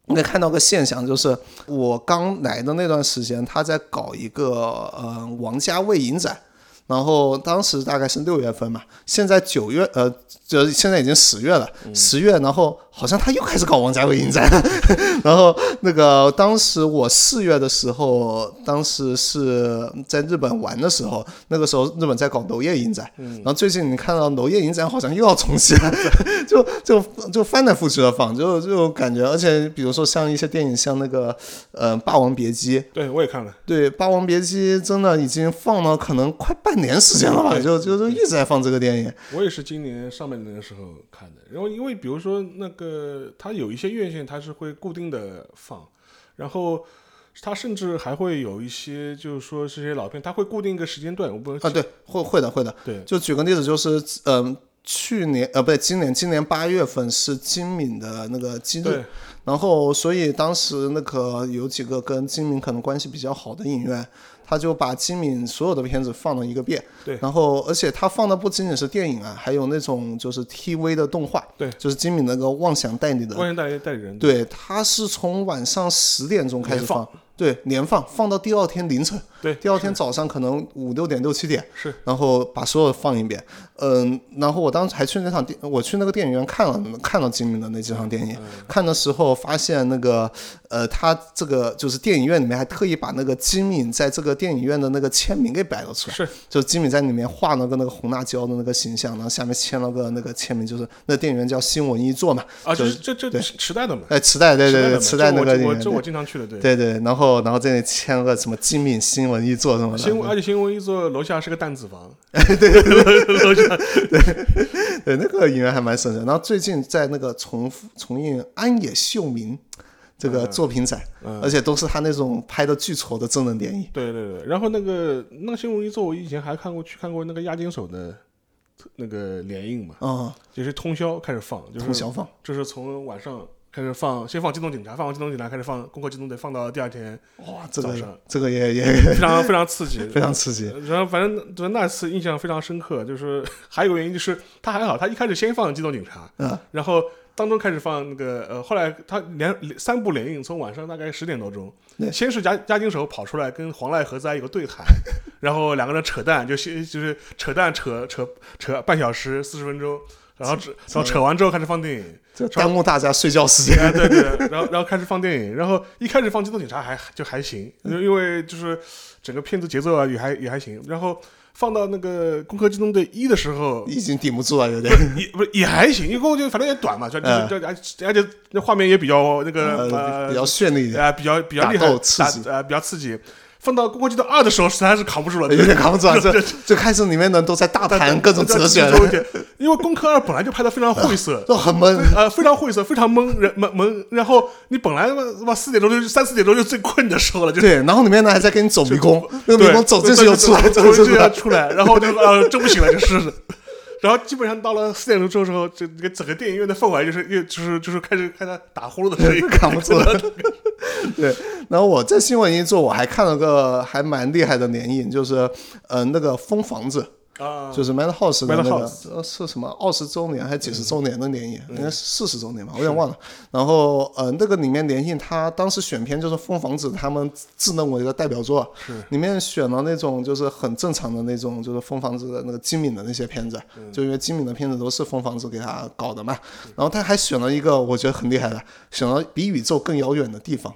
你可以看到个现象，就是我刚来的那段时间，他在搞一个呃王家卫影展。然后当时大概是六月份嘛，现在九月呃，就现在已经十月了，十月，然后好像他又开始搞王家卫影展，然后那个当时我四月的时候，当时是在日本玩的时候，那个时候日本在搞娄烨影展，然后最近你看到娄烨影展好像又要重启了，就就就翻来覆去的放，就就感觉，而且比如说像一些电影，像那个呃《霸王别姬》，对我也看了，对《霸王别姬》真的已经放了可能快半。年时间了吧，就就一直在放这个电影。我也是今年上半年的时候看的。然后因为比如说那个，它有一些院线它是会固定的放，然后它甚至还会有一些就是说这些老片，它会固定一个时间段。我不啊，对，会会的会的。对，就举个例子，就是嗯，去年呃不对，今年今年八月份是金敏的那个金日，然后所以当时那个有几个跟金敏可能关系比较好的影院。他就把金敏所有的片子放了一个遍，对，然后而且他放的不仅仅是电影啊，还有那种就是 TV 的动画，对，就是金敏那个妄想代理的妄想代理代理人，对，他是从晚上十点钟开始放。对，连放放到第二天凌晨，对，第二天早上可能五六点六七点，是，然后把所有放一遍，嗯，然后我当时还去那场电，我去那个电影院看了看了金敏的那几场电影，看的时候发现那个，呃，他这个就是电影院里面还特意把那个金敏在这个电影院的那个签名给摆了出来，是，就金敏在里面画了个那个红辣椒的那个形象，然后下面签了个那个签名，就是那电影院叫新文艺座嘛，啊，就是这这对。磁带的嘛，哎，磁带对对对，磁带那个我这我经常去的，对对对，然后然后在那签。签个什么精品新闻一座什么的，新而且新闻一座楼下是个弹子房，对 对对，楼下对对那个影院还蛮神的。然后最近在那个重复重映安野秀明这个作品展，而且都是他那种拍的巨丑的真人电影。对对对，然后那个那个新闻一座，我以前还看过去看过那个押金手的那个联映嘛，啊，就是通宵开始放，就是通宵放，就是从晚上。开始放，先放《机动警察》，放完《机动警察》开始放《攻壳机动队》，放到第二天哇，这个上，这个也也 非常非常刺激，非常刺激。然后反正就那次印象非常深刻，就是 还有个原因就是他还好，他一开始先放《机动警察》，嗯，然后当中开始放那个呃，后来他连三部连映，从晚上大概十点多钟，先是押押金手跑出来跟黄濑和哉有个对谈，然后两个人扯淡，就先就是扯淡扯扯扯半小时四十分钟。然后扯，然后扯完之后开始放电影，就耽误大家睡觉时间。对对，然后然后开始放电影，然后一开始放《机动警察》还就还行，因因为就是整个片子节奏啊也还也还行。然后放到那个《攻壳机动队一》的时候，已经顶不住了，有点也不是也还行，因为攻就反正也短嘛，就就而而且那画面也比较那个呃比较绚丽一点啊，比较比较厉害，刺激啊比较刺激。放到《攻壳机动二》的时候，实在是扛不住了，有点扛不住了。这这开始里面呢都在大谈各种哲学了。因为《攻壳二》本来就拍的非常晦涩，就很闷，呃，非常晦涩，非常闷人闷闷。然后你本来他妈四点钟就三四点钟就最困的时候了，就对。然后里面呢还在给你走迷宫，那个迷宫走进去又出来，走进去又出来，然后就呃就不行了，就是。然后基本上到了四点钟之后，之后这个整个电影院的氛围就是又就是就是开始开始打呼噜的声音，扛不住了。对，然后我在新闻一做，我还看了个还蛮厉害的联映，就是呃那个《疯房子》啊，就是 Madhouse 的那个呃是什么二十周年还是几十周年的联映，应该是四十周年吧，我有点忘了。然后呃，那个里面联映他当时选片就是疯房子他们自认为的代表作，是里面选了那种就是很正常的那种就是疯房子的那个精敏的那些片子，就因为精敏的片子都是疯房子给他搞的嘛。然后他还选了一个我觉得很厉害的，选了比宇宙更遥远的地方。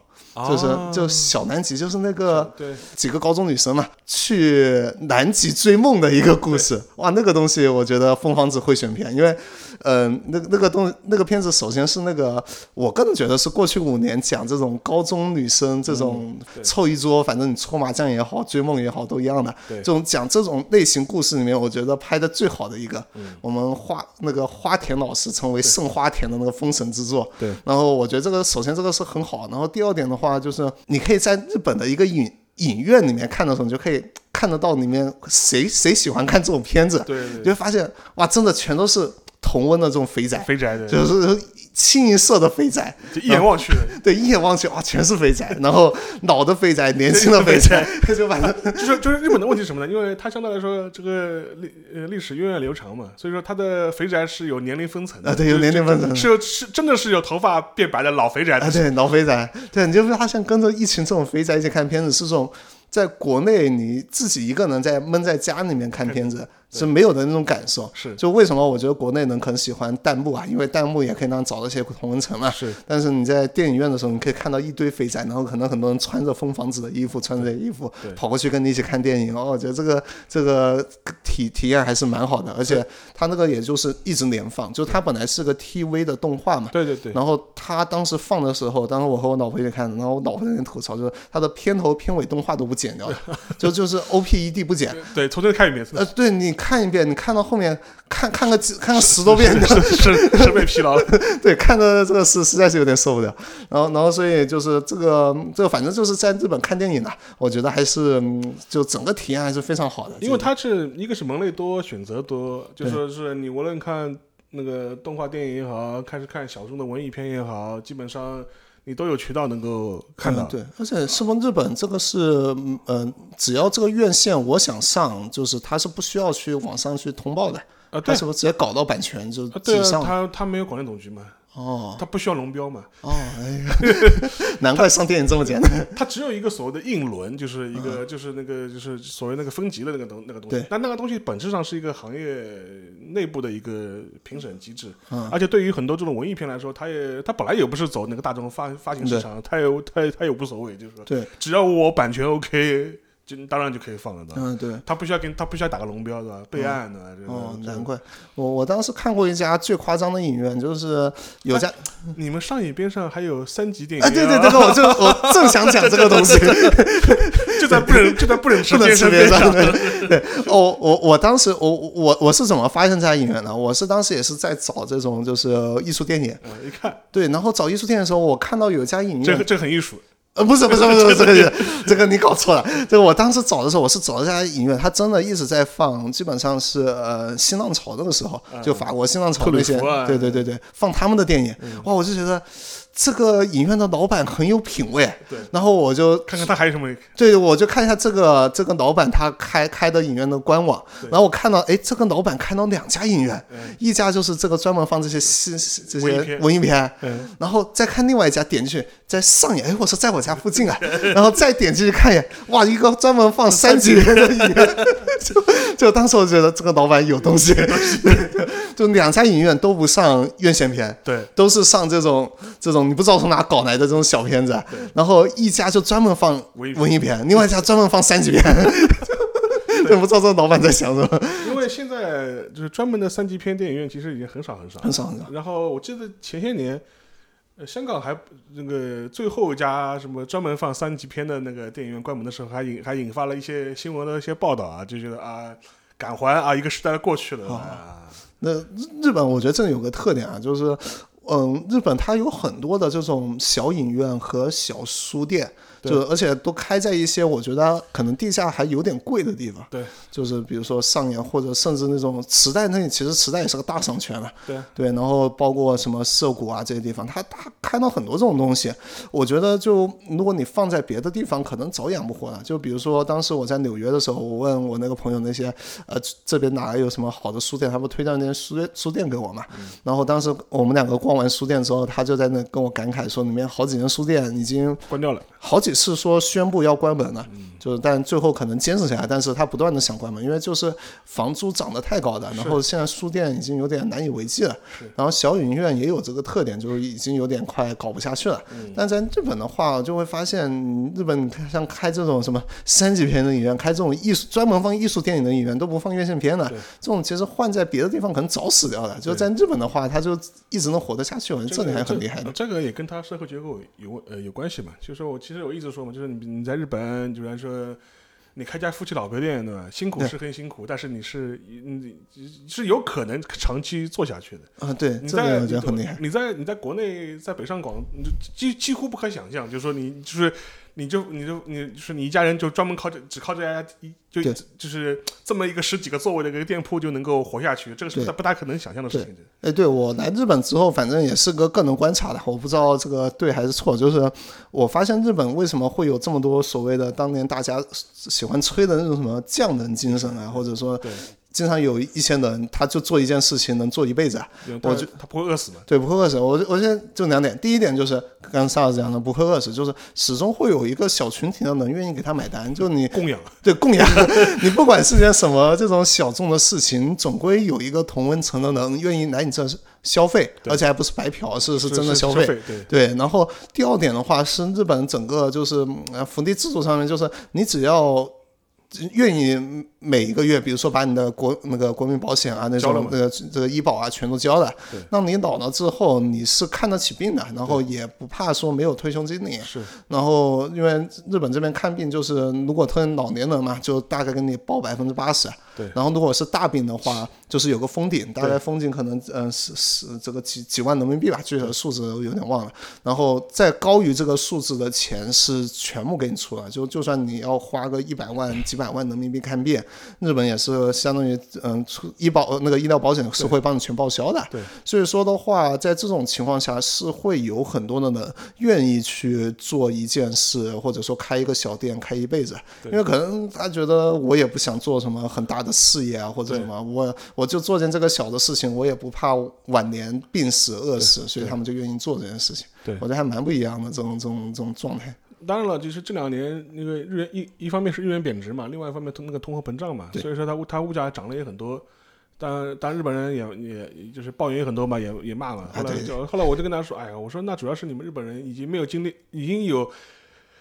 就是就小南极，就是那个几个高中女生嘛，去南极追梦的一个故事。哇，那个东西我觉得凤凰子会选片，因为，嗯、那那个东那个片子首先是那个，我个人觉得是过去五年讲这种高中女生这种凑一桌，反正你搓麻将也好，追梦也好，都一样的。对。这种讲这种类型故事里面，我觉得拍的最好的一个，我们花那个花田老师成为圣花田的那个封神之作。对，然后我觉得这个首先这个是很好，然后第二点的话就是你可以在日本的一个影影院里面看的时候，你就可以看得到里面谁谁喜欢看这种片子，对对你就会发现哇，真的全都是同温的这种肥宅，肥宅的，就是清一色的肥宅，就一眼望去，对，一眼望去哇，全是肥宅，然后老的肥宅，年轻的肥宅，就反正就是就是日本的问题是什么呢？因为它相对来说这个历呃历史源远流长嘛，所以说它的肥宅是有年龄分层的，啊对有年龄分层。是有是真的是有头发变白的老肥宅。对，老肥宅，对，你就发现跟着疫情这种肥宅一起看片子，是这种在国内你自己一个人在闷在家里面看片子是没有的那种感受。是就为什么我觉得国内人很喜欢弹幕啊？因为弹幕也可以让找到一些同文层嘛。是但是你在电影院的时候，你可以看到一堆肥宅，然后可能很多人穿着疯房子的衣服，穿着衣服对跑过去跟你一起看电影。哦，我觉得这个这个体体验还是蛮好的，而且它那个也就是一直连放，就它本来是个 TV 的动画嘛。对对对，然后他当时放的时候，当时我和我老婆一起看的，然后我老婆在那吐槽，就是他的片头片尾动画都不剪掉的，就 就是 O P E D 不剪。对从头看一遍，呃，对，你看一遍，你看到后面看看个几看个十多遍，是是是被疲劳了，对，看的这个是实在是有点受不了。然后，然后所以就是这个这个，反正就是在日本看电影的，我觉得还是嗯就整个体验还是非常好的。因为它是一个是门类多，选择多，就说是你无论看那个动画电影也好，还是看小众的文艺片也好，基本上你都有渠道能够看到嗯。对，而且是不日本这个是，嗯、呃，只要这个院线我想上，就是它是不需要去网上去通报的，啊，对它是不是直接搞到版权就啊，对啊？他他没有广电总局嘛，哦。它不需要龙标嘛，哦，哎呀，难怪上电影这么简单。它只有一个所谓的硬轮，就是一个、就是那个就是所谓那个分级的那个东那个东西。但那个东西本质上是一个行业内部的一个评审机制，嗯。而且对于很多这种文艺片来说，它也它本来也不是走那个大众发发行市场，它也它也它也无所谓，就是说对，只要我版权 OK，就当然就可以放了的。嗯，对。他不需要跟他不需要打个龙标对吧？备案的这个哦，难怪我我当时看过一家最夸张的影院，就是有家你们上影边上还有三级电影啊，院对对，这个我就我正想讲这个东西，就在不忍 就在不能边吃边上。上上。对 对，哦，我我当时我我我是怎么发现这家影院的？我是当时也是在找这种就是艺术电影，我，一看对，然后找艺术电影的时候，我看到有一家影院这个，这很艺术，呃，不是不是不是这个 这个你搞错了。这个我当时找的时候，我是找了一家影院，他真的一直在放，基本上是呃新浪潮那个时候，就法国新浪潮那些对对对对，放他们的电影，哇，我就觉得这个影院的老板很有品位。对，然后我就看看他还有什么对，我就看一下这个这个老板他开开的影院的官网，然后我看到，哎，这个老板开了两家影院，一家就是这个专门放这些新这些文艺片。然后再看另外一家，点进去在上演，哎，我说在我家 附近啊，然后再点进去看一眼，哇，一个专门放三级片的影院，就就当时我觉得这个老板有东西，就两家影院都不上院线片，对。都是上这种这种你不知道从哪搞来的这种小片子，然后一家就专门放文艺片另外一家专门放三级片，就不知道这个老板在想什么，因为现在就是专门的三级片电影院其实已经很少很少。很少很少。然后我记得前些年，呃，香港还那个最后一家什么专门放三级片的那个电影院关门的时候，还引还引发了一些新闻的一些报道啊，就觉得啊，感怀啊，一个时代过去了啊。那日日本我觉得这有个特点啊，就是嗯，日本它有很多的这种小影院和小书店，就而且都开在一些我觉得可能地下还有点贵的地方。对，就是比如说上野或者甚至那种磁带那里，其实磁带也是个大商圈了。对对，然后包括什么涩谷啊这些地方，它它开到很多这种东西。我觉得就如果你放在别的地方，可能早养不活了。就比如说当时我在纽约的时候，我问我那个朋友那些呃这边哪有什么好的书店，他不推荐那些书店书店给我嘛。然后当时我们两个逛完书店之后，他就在那跟我感慨说，里面好几间书店已经关掉了。好几次说宣布要关门了，就是但最后可能坚持下来，但是他不断的想关门，因为就是房租涨得太高的，然后现在书店已经有点难以为继了，然后小影院也有这个特点，就是已经有点快搞不下去了。但在日本的话，就会发现日本像开这种什么三级片的影院，开这种艺术专门放艺术电影的影院都不放院线片的，这种其实换在别的地方可能早死掉了。就在日本的话，他就一直能活得下去，我觉得这点还很厉害的。这个也跟他社会结构有呃有关系嘛，就是说我其实我一直说嘛，就是你你在日本，比方说你开家夫妻老婆店，对吧？辛苦是很辛苦，但是你是你是有可能长期做下去的。啊，对，你在我觉得很厉害。你在你在国内，在北上广，你就几几乎不可想象，就是说你就是你就你就你就是你一家人就专门靠这只靠这家一就就是这么一个十几个座位的一个店铺就能够活下去，这个是不大可能想象的事情。哎，对我来日本之后，反正也是个个人观察的，我不知道这个对还是错。就是我发现日本为什么会有这么多所谓的当年大家喜欢吹的那种什么匠人精神啊，或者说。经常有一些人，他就做一件事情能做一辈子，我就他不会饿死的。对，不会饿死。我我现在就两点，第一点就是刚刚萨尔讲的，不会饿死，就是始终会有一个小群体的人愿意给他买单，就你供养，对供养，你不管是件什么这种小众的事情，总归有一个同温层的人愿意来你这消费，而且还不是白嫖，是是真的消费。对对。然后第二点的话是日本整个就是福利制度上面，就是你只要。愿意每一个月，比如说把你的国那个国民保险啊，那种那个这个医保啊，全都交了。那你老了之后，你是看得起病的，然后也不怕说没有退休金。是。然后因为日本这边看病就是，如果特别老年人嘛，就大概给你报百分之八十。对。然后如果是大病的话，就是有个封顶，大概封顶可能嗯是是这个几几万人民币吧，具体的数字有点忘了。然后再高于这个数字的钱是全部给你出了，就就算你要花个一百万几百。万人民币看病，日本也是相当于嗯出，医保那个医疗保险是会帮你全报销的。对，所以说的话，在这种情况下是会有很多的人愿意去做一件事，或者说开一个小店开一辈子，因为可能他觉得我也不想做什么很大的事业啊，或者什么，我我就做件这个小的事情，我也不怕晚年病死饿死，所以他们就愿意做这件事情。对，我觉得还蛮不一样的这种这种这种状态。当然了，就是这两年那个日元一一方面是日元贬值嘛，另外一方面通那个通货膨胀嘛，所以说它物它物价涨了也很多，但但日本人也也就是抱怨也很多嘛，也也骂了。后来就后来我就跟他说，哎呀，我说那主要是你们日本人已经没有经历，已经有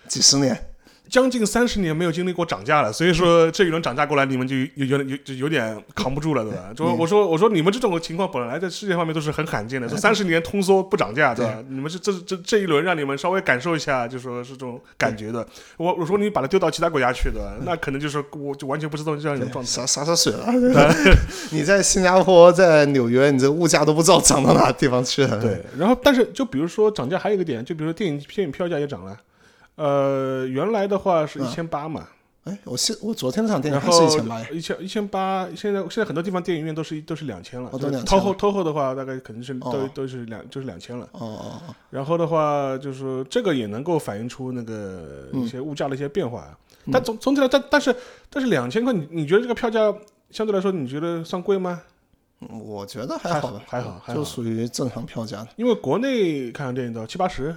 几十年。将近三十年没有经历过涨价了，所以说这一轮涨价过来，你们就有有有就有点扛不住了，对吧？就我说我说你们这种情况本来在世界方面都是很罕见的，这三十年通缩不涨价，对吧？你们是这这这一轮让你们稍微感受一下，就说是这种感觉的。我我说你把它丢到其他国家去，对吧？那可能就是我就完全不知道这样一种状态，洒洒洒水了。你在新加坡，在纽约，你这物价都不知道涨到哪地方去了。对，然后但是就比如说涨价还有一个点，就比如说电影电影票价也涨了。呃，原来的话是一千八嘛。哎，我现我昨天那场电影还是一千八呀。一千一千八，现在现在很多地方电影院都是都是两千了。哦，都两千。偷后偷后的话，大概肯定是都都是两就是两千了。哦哦哦。然后的话，就是这个也能够反映出那个一些物价的一些变化。但总总体来，但但是但是两千块，你你觉得这个票价相对来说，你觉得算贵吗？我觉得还好吧，还好，就属于正常票价的。因为国内看场电影都七八十。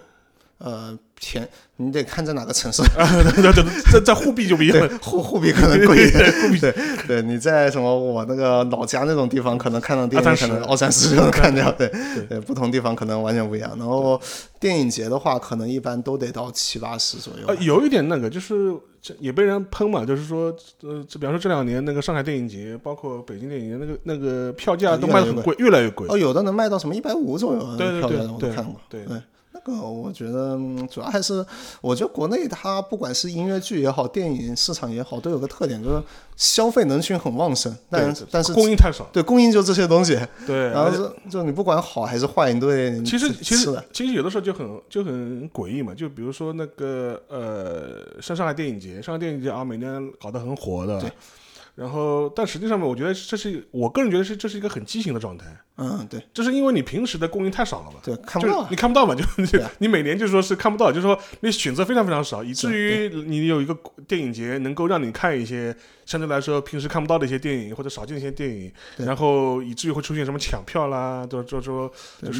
呃，便你得看在哪个城市，在在沪币就不一样，沪沪币可能贵一点，沪币。对对，你在什么我那个老家那种地方，可能看到电影可能二三十就能看掉，对对，不同地方可能完全不一样。然后电影节的话，可能一般都得到七八十左右。呃，有一点那个就是也被人喷嘛，就是说呃，比方说这两年那个上海电影节，包括北京电影节，那个那个票价都卖很贵，越来越贵。哦，有的能卖到什么一百五左右，对对对，我都看过，对。个我觉得嗯主要还是，我觉得国内它不管是音乐剧也好，电影市场也好，都有个特点，就是消费人群很旺盛，但对但是供应太少。对供应就这些东西，对，然后是就你不管好还是坏，你都得其实其实。其实有的时候就很就很诡异嘛，就比如说那个呃，像上海电影节，上海电影节啊，每年搞得很火的对。然后，但实际上面，我觉得这是我个人觉得是这是一个很畸形的状态，嗯，对这是因为你平时的供应太少了嘛。对，看不到就是你。看不到嘛，就你每年就说是看不到，就是说你选择非常非常少，以至于你有一个电影节能够让你看一些相对来说平时看不到的一些电影或者少见的一些电影，然后以至于会出现什么抢票啦，就就说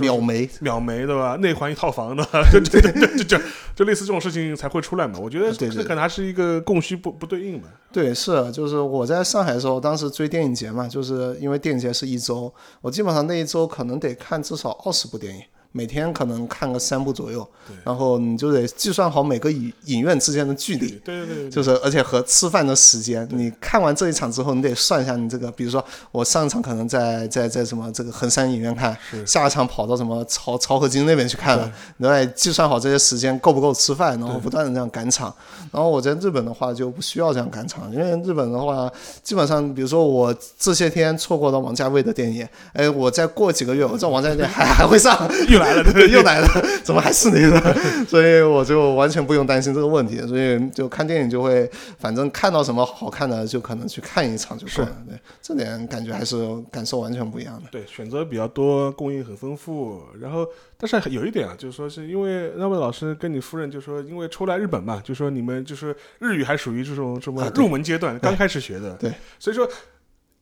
秒没，秒没对吧？内环一套房的，就就就就就就类似这种事情才会出来嘛。我觉得对对这可能还是一个供需不不对应嘛。对，是，就是我在上海的时候，当时追电影节嘛，就是因为电影节是一周，我基本上那一周可能得看至少二十部电影，每天可能看个三部左右，然后你就得计算好每个影影院之间的距离，对对对对，就是而且和吃饭的时间，你看完这一场之后，你得算一下你这个，比如说我上一场可能在在在什么这个衡山影院看，下一场跑到什么漕漕河泾那边去看了，你得计算好这些时间够不够吃饭，然后不断的这样赶场。然后我在日本的话就不需要这样赶场，因为日本的话基本上，比如说我这些天错过了王家卫的电影，哎，我再过几个月，我在王家卫还还会上，又来了，对，又来了，怎么还是你呢？所以我就完全不用担心这个问题，所以就看电影就会，反正看到什么好看的就可能去看一场就够了。对，这点感觉还是感受完全不一样的。对，选择比较多，供应很丰富。然后，但是有一点啊，就是说是因为那位老师跟你夫人就说，因为出来日本嘛，就说你们就是日语还属于这种什么入门阶段，刚开始学的。对，所以说。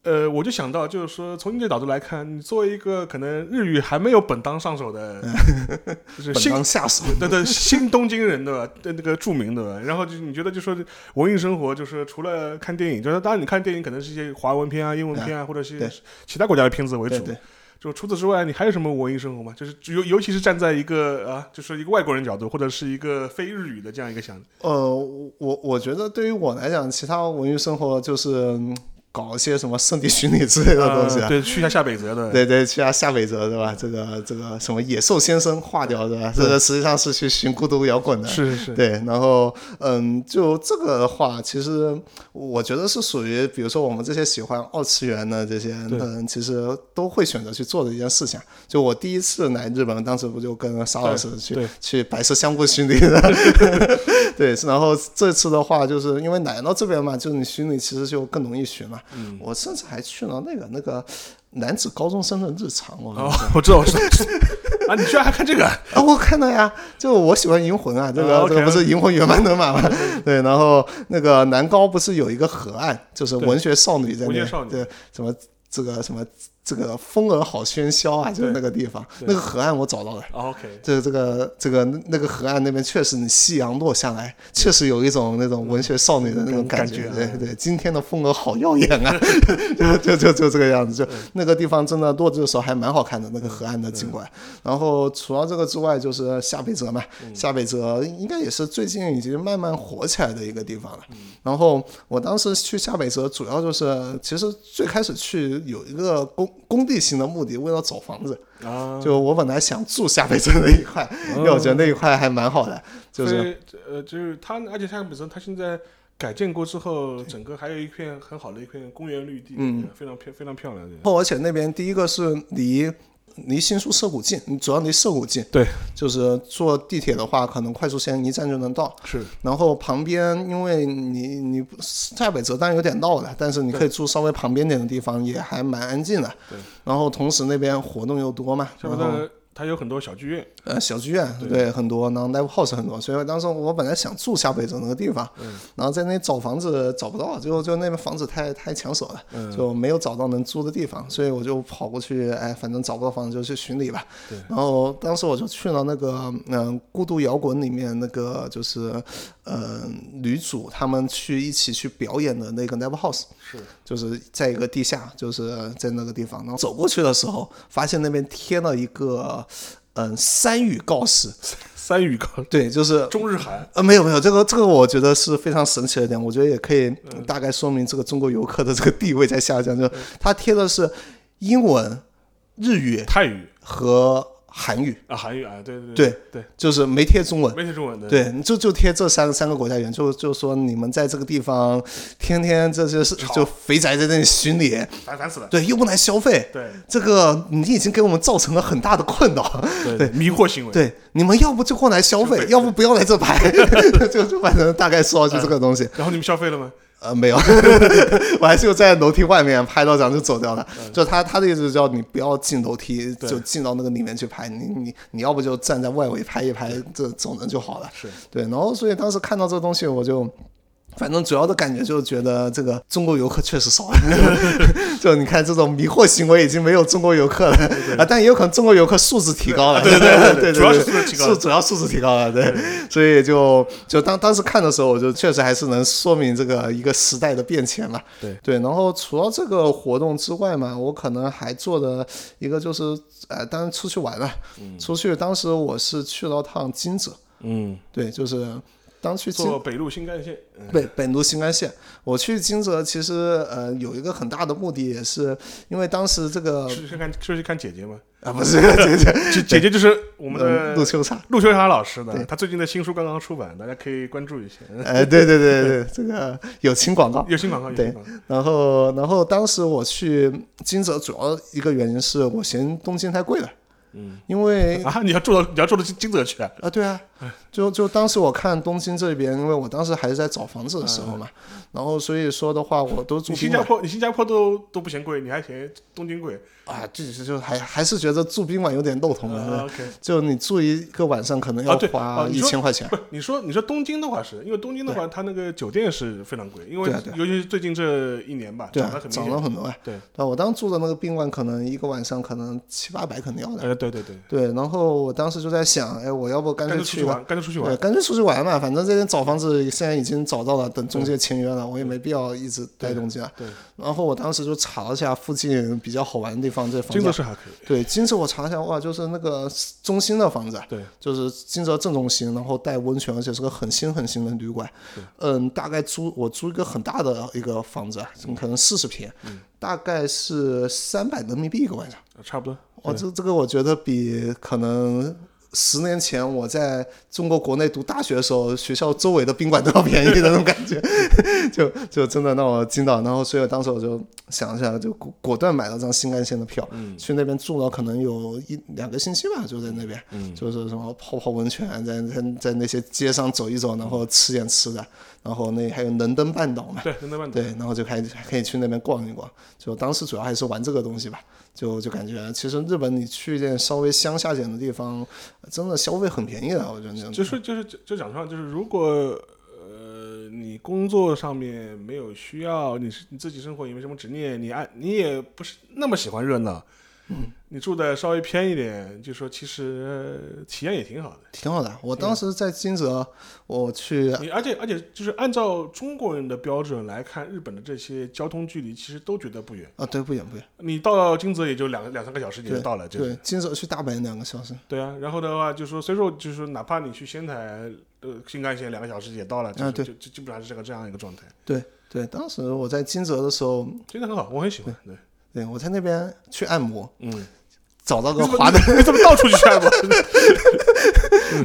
呃，我就想到，就是说，从你的角度来看，你作为一个可能日语还没有本当上手的，就是本新当下手，对对，新东京人对吧？对那个著名的，然后就你觉得就说文艺生活，就是除了看电影，就是当然你看电影可能是一些华文片啊、英文片啊，或者是对其他国家的片子为主。对对。就除此之外，你还有什么文艺生活吗？就是尤尤其是站在一个啊，就是一个外国人角度，或者是一个非日语的这样一个想，呃，我我觉得对于我来讲，其他文娱生活就是嗯搞一些什么圣地巡礼之类的东西啊。呃对，去一下下北泽的，对对，去一下下北泽对吧？这个这个什么野兽先生化掉对吧？这个实际上是去寻孤独摇滚的。是是是，对，然后嗯，就这个的话，其实我觉得是属于，比如说我们这些喜欢二次元的这些人，其实都会选择去做的一件事情。就我第一次来日本，当时不就跟沙老师去去白色相簿巡礼的，对，然后这次的话，就是因为来到这边嘛，就是你巡礼其实就更容易巡嘛。嗯。我甚至还去了那个那个男子高中生的日常，我哦，我知道，我知道。啊，你居然还看这个？啊，我看到呀，就我喜欢银魂啊，这个、这个不是银魂原班人马吗？对，然后那个南高不是有一个河岸，就是文学少女在那边，文学少女。对，什么这个什么这个风儿好喧嚣啊，就是那个地方，那个河岸我找到了。哦 OK，这个这个这个那个河岸那边确实，你夕阳落下来，确实有一种那种文学少女的那种感觉。对对，今天的风儿好耀眼啊，就就就就这个样子。就那个地方真的落日的时候还蛮好看的，那个河岸的景观。然后除了这个之外，就是下北泽嘛，下北泽应该也是最近已经慢慢火起来的一个地方了。然后我当时去下北泽，主要就是其实最开始去有一个工工地型的目的，为了找房子。啊，就我本来想住下北村那一块，因为我觉得那一块还蛮好的，就是呃，就是它，而且下北泽它现在改建过之后，整个还有一片很好的一片公园绿地，嗯，非常漂非常漂亮的。后而且那边第一个是离离新宿涩谷近，你主要离涩谷近，对，就是坐地铁的话，可能快速线一站就能到。是然后旁边，因为你你在北泽当然有点闹了，但是你可以住稍微旁边点的地方，也还蛮安静的。对。然后同时那边活动又多嘛，然后下面的它有很多小剧院，呃，小剧院对很多，然后 live house 很多，所以当时我本来想住下北泽那个地方，然后在那找房子找不到，就就那边房子太太抢手了，就没有找到能租的地方，所以我就跑过去，哎，反正找不到房子就去巡礼吧。然后当时我就去了那个嗯、孤独摇滚里面那个就是呃女主他们去一起去表演的那个 live house，是就是在一个地下，就是在那个地方，然后走过去的时候，发现那边贴了一个嗯三语告示，三语告对，就是中日韩，呃没有没有这个这个我觉得是非常神奇的点，我觉得也可以大概说明这个中国游客的这个地位在下降，就他贴的是英文、日语泰语。和韩语，啊，韩语啊，对对对对，就是没贴中文。没贴中文的，对，你就就贴这三三个国家语言，就就说你们在这个地方天天这些是就肥宅在那里巡礼，烦烦死了，对，又不来消费，对这个你已经给我们造成了很大的困扰。对对，迷惑行为，对，你们要不就过来消费消，费要不不要来这拍，就就反正大概说就这个东西。然后你们消费了吗？呃，没有，我还是就在楼梯外面拍到张就走掉了。就他他的意思叫你不要进楼梯，就进到那个里面去拍。你你你要不就站在外围拍一拍这种人就好了。是对，然后所以当时看到这东西，我就。反正主要的感觉就是觉得这个中国游客确实少了，就你看这种迷惑行为已经没有中国游客了。啊，但也有可能中国游客素质提高了，对对对对，主要是素质提高了素主要素质提高了，对，所以就就当当时看的时候，我就确实还是能说明这个一个时代的变迁嘛。对对，然后除了这个活动之外嘛，我可能还做的一个就是，呃，当然出去玩了，出去当时我是去了趟金泽，嗯，对，就是当去金坐北路新干线，嗯北北路新干线，我去金泽其实呃有一个很大的目的，也是因为当时这个是去看是去看姐姐吗？啊不是姐姐 姐姐姐就是我们呃的陆秋茶，陆秋茶老师的对，他最近的新书刚刚出版，大家可以关注一下。哎对对对对，这个友情广告。友情广告，有对。然后然后当时我去金泽，主要一个原因是我嫌东京太贵了，嗯，因为啊，你要住到你要住到金金泽去啊？啊，对啊，就就当时我看东京这边，因为我当时还是在找房子的时候嘛，然后所以说的话，我都住你新加坡，你新加坡都都不嫌贵，你还嫌东京贵？啊，这是就还还是觉得住宾馆有点漏桶了。啊，OK，就你住一个晚上可能要花一啊你说千块钱，不，你说你说东京的话是因为东京的话，它那个酒店是非常贵，因为尤其是最近这一年吧，涨了很，涨了很多啊。对，对，我当时住的那个宾馆可能一个晚上可能七八百肯定要的。哎，对对对，对，然后我当时就在想，哎，我要不干脆去个干脆出去玩，干脆出去对，玩。干脆出去玩嘛，反正这边找房子现在已经找到了，等中介签约了，我也没必要一直待中介啊。对，然后我当时就查了一下附近比较好玩的地方，这房价。金泽是还可以。对，金泽我查了一下，哇，就是那个中心的房子啊，对，就是金泽正中心，然后带温泉，而且是个很新很新的旅馆。嗯，大概租我租一个很大的一个房子啊，可能四十平，大概是三百人民币一个晚上。差不多。我，这这个我觉得比可能十年前我在中国国内读大学的时候，学校周围的宾馆都要便宜的那种感觉，就就真的让我惊到。然后，所以当时我就想一下，就果果断买了张新干线的票，去那边住了可能有一两个星期吧，就在那边，就是什么泡泡温泉，在在在那些街上走一走，然后吃点吃的，然后那还有能登半岛嘛，对，能登半岛。对，然后就开始可以去那边逛一逛。就当时主要还是玩这个东西吧，就就感觉其实日本你去一点稍微乡下点的地方，真的消费很便宜的，我觉得这样。就是就是就就讲实话，就是如果呃你工作上面没有需要，你是你自己生活也没什么执念，你爱你也不是那么喜欢热闹，嗯，你住的稍微偏一点，就说其实呃体验也挺好的。挺好的。我当时在金泽，我去你而且而且就是按照中国人的标准来看，日本的这些交通距离其实都觉得不远。啊，对，不远不远，你到金泽也就两两三个小时你就到了，对，金泽去大阪两个小时。对啊。然后的话，就说所以说就是说，哪怕你去仙台呃新干线两个小时也到了，就是啊对就就基本上是这个这样一个状态。对对，当时我在金泽的时候，真的很好，我很喜欢。对，对我在那边去按摩，嗯，找到个华的，你怎么到处去按摩？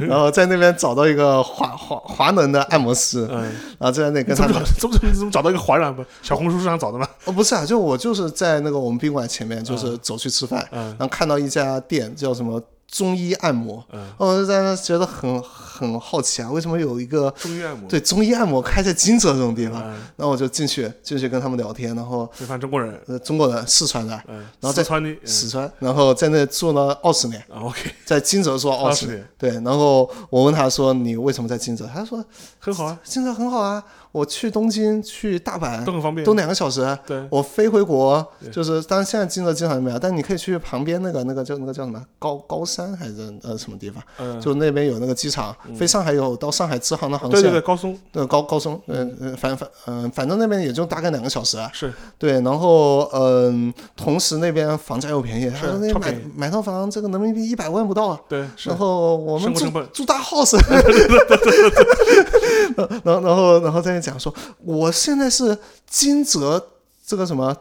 然后在那边找到一个华华华能的按摩师，嗯，然后在那跟他怎么怎么找到一个华人？不，小红书上找的吗？哦，不是啊，就我就是在那个我们宾馆前面，就是走去吃饭，嗯然后看到一家店叫什么中医按摩，嗯，我就在那觉得很很好奇啊，为什么有一个中医按摩。对中医按摩开在金泽这种地方？嗯，然后我就进去进去跟他们聊天，然后对方中国人。呃中国人四川的，嗯，然后在四川的。嗯四川，然后在那住了二十年，啊，OK，在金泽住了二十20年年，对，然后我问他说你为什么在金泽？他说很好啊，金泽很好啊，我去东京去大阪都很方便。都两个小时啊。对，我飞回国就是，当然现在进的机场没有，但你可以去旁边那个那个叫那个叫什么高高山还是呃什么地方，嗯，就那边有那个机场，飞上海有到上海支行的航线，对对对，高松对高高松，嗯嗯，反反嗯，反正那边也就大概两个小时啊。是对，然后嗯，同时那边房价又便宜，他说那买买套房这个人民币一百万不到啊。对然后我们住大 house，然后然后然后在那讲说，我现在是金泽这个什么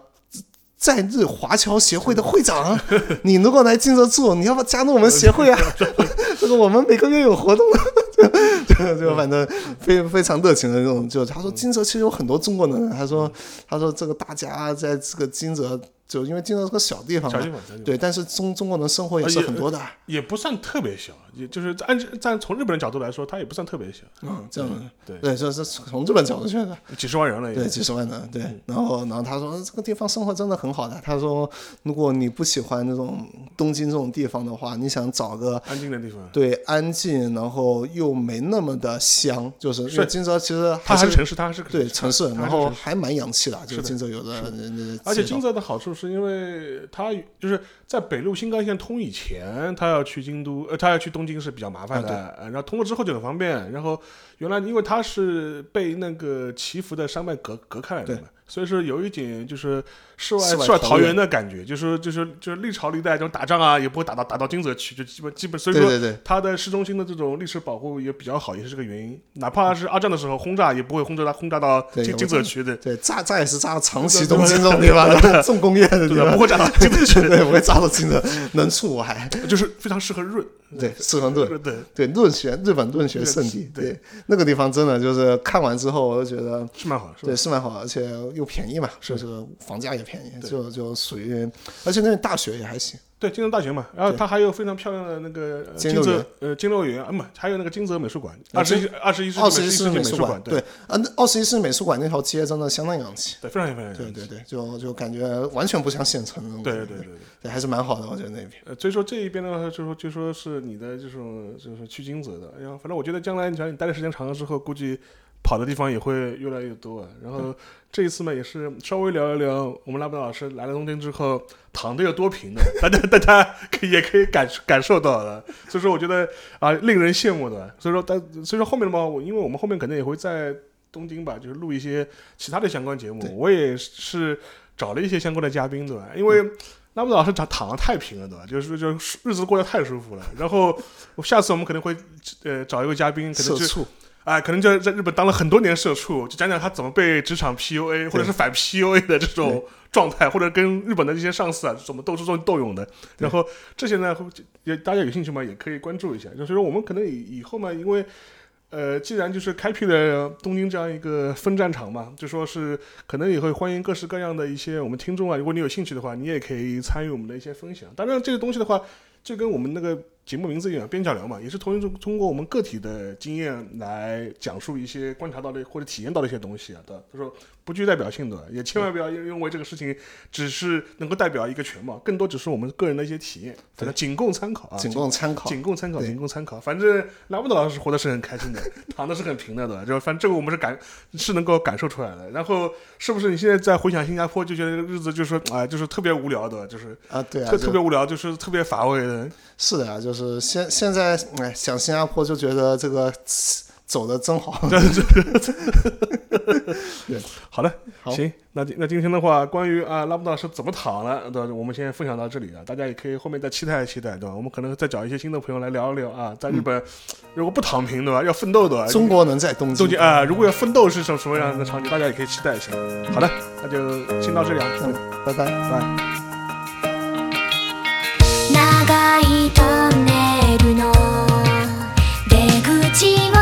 在日华侨协会的会长，你如果来金泽住，你要不要加入我们协会啊？这个我们每个月有活动的，就就反正非非常热情的那种。就他说金泽其实有很多中国人，他说他说这个大家在这个金泽。就因为金泽是个小地方嘛，对，但是中中国人生活也是很多的，也不算特别小，也就是按站从日本的角度来说，它也不算特别小。嗯，这样对对，这是从日本角度去的，几十万人了，对，几十万人，对。然后然后他说这个地方生活真的很好的，他说如果你不喜欢那种东京这种地方的话，你想找个安静的地方，对，安静，然后又没那么的香，就是因为金泽其实它还是城市，它还是对城市，然后还蛮洋气的，就是金泽有的，而且金泽的好处。是因为它就是在北陆新干线通以前，他要去京都，呃，他要去东京是比较麻烦的，然后通过之后就很方便。然后原来因为他是被那个祈福的山脉隔隔开来的嘛。所以说有一点就是世外世外桃源的感觉，就是就是就是历朝历代这种打仗啊，也不会打到打到金泽去，就基本基本。所以说它的市中心的这种历史保护也比较好，也是这个原因。哪怕是二战的时候轰炸，也不会轰炸到轰炸到金金泽区的。对，炸炸也是炸到长崎东京这种地方，重工业的地方，不会炸到 金泽区，对，不会炸到金泽，能处我还 就是非常适合润。对，适合润，对对润学，日本论学圣地，对那个地方真的就是看完之后，我就觉得是蛮好，对是蛮好，而且又便宜嘛，就是房价也便宜，就就属于，而且那大学也还行。对，金泽大学嘛，然后它还有非常漂亮的那个金泽呃金乐园，嗯，还有那个金泽美术馆，二十一二十一世纪美术馆，对，啊，二十一世纪美术馆那条街真的相当洋气，对，非常非常对对对，就就感觉完全不像县城那种，对对对对。对，还是蛮好的，我觉得那边。呃，所以说这一边的话，就说就说是你的这种就是去金泽的，哎呀，反正我觉得将来你想你待的时间长了之后，估计。跑的地方也会越来越多啊。然后这一次嘛，也是稍微聊一聊我们拉布老师来了东京之后躺的有多平的，大家大家可以也可以感感受到的。所以说，我觉得啊，令人羡慕的。所以说，但所以说后面的嘛，我因为我们后面可能也会在东京吧，就是录一些其他的相关节目。我也是找了一些相关的嘉宾，对吧？因为拉布老师躺躺的太平了，对吧？就是就日子过得太舒服了。然后 下次我们可能会呃找一位嘉宾，可能就。哎，可能就在日本当了很多年社畜，就讲讲他怎么被职场 PUA 或者是反 PUA 的这种 状态，或者跟日本的这些上司啊怎么斗智斗斗勇的。然后这些呢，也大家有兴趣嘛，也可以关注一下。就是说，我们可能以以后嘛，因为呃，既然就是开辟了东京这样一个分战场嘛，就说是可能也会欢迎各式各样的一些我们听众啊。如果你有兴趣的话，你也可以参与我们的一些分享。当然，这个东西的话，就跟我们那个。节目名字一样，边角聊嘛，也是通通过我们个体的经验来讲述一些观察到的或者体验到的一些东西啊，对吧？他说不具代表性的，也千万不要认为这个事情只是能够代表一个全貌，更多只是我们个人的一些体验，反正仅供参考啊，仅供参考，仅供参考，仅供参考。反正拉布达老师活的是很开心的，躺的是很平的，对吧？就反正这个我们是感是能够感受出来的。然后是不是你现在在回想新加坡，就觉得日子就是啊，就是特别无聊的，就是啊，对啊，特特别无聊，就是特别乏味的。是的啊，就是是现现在，哎，想新加坡就觉得这个走的真好。对，好了，好行。那那今天的话，关于啊拉布大师怎么躺了，对吧？我们先分享到这里啊，大家也可以后面再期待期待，对吧？我们可能再找一些新的朋友来聊一聊啊。在日本，如果不躺平，对吧？要奋斗的。中国能在东京啊？如果要奋斗是什么什么样的场景？大家也可以期待一下。好的，那就先到这里啊，拜拜，拜。ブの。出口は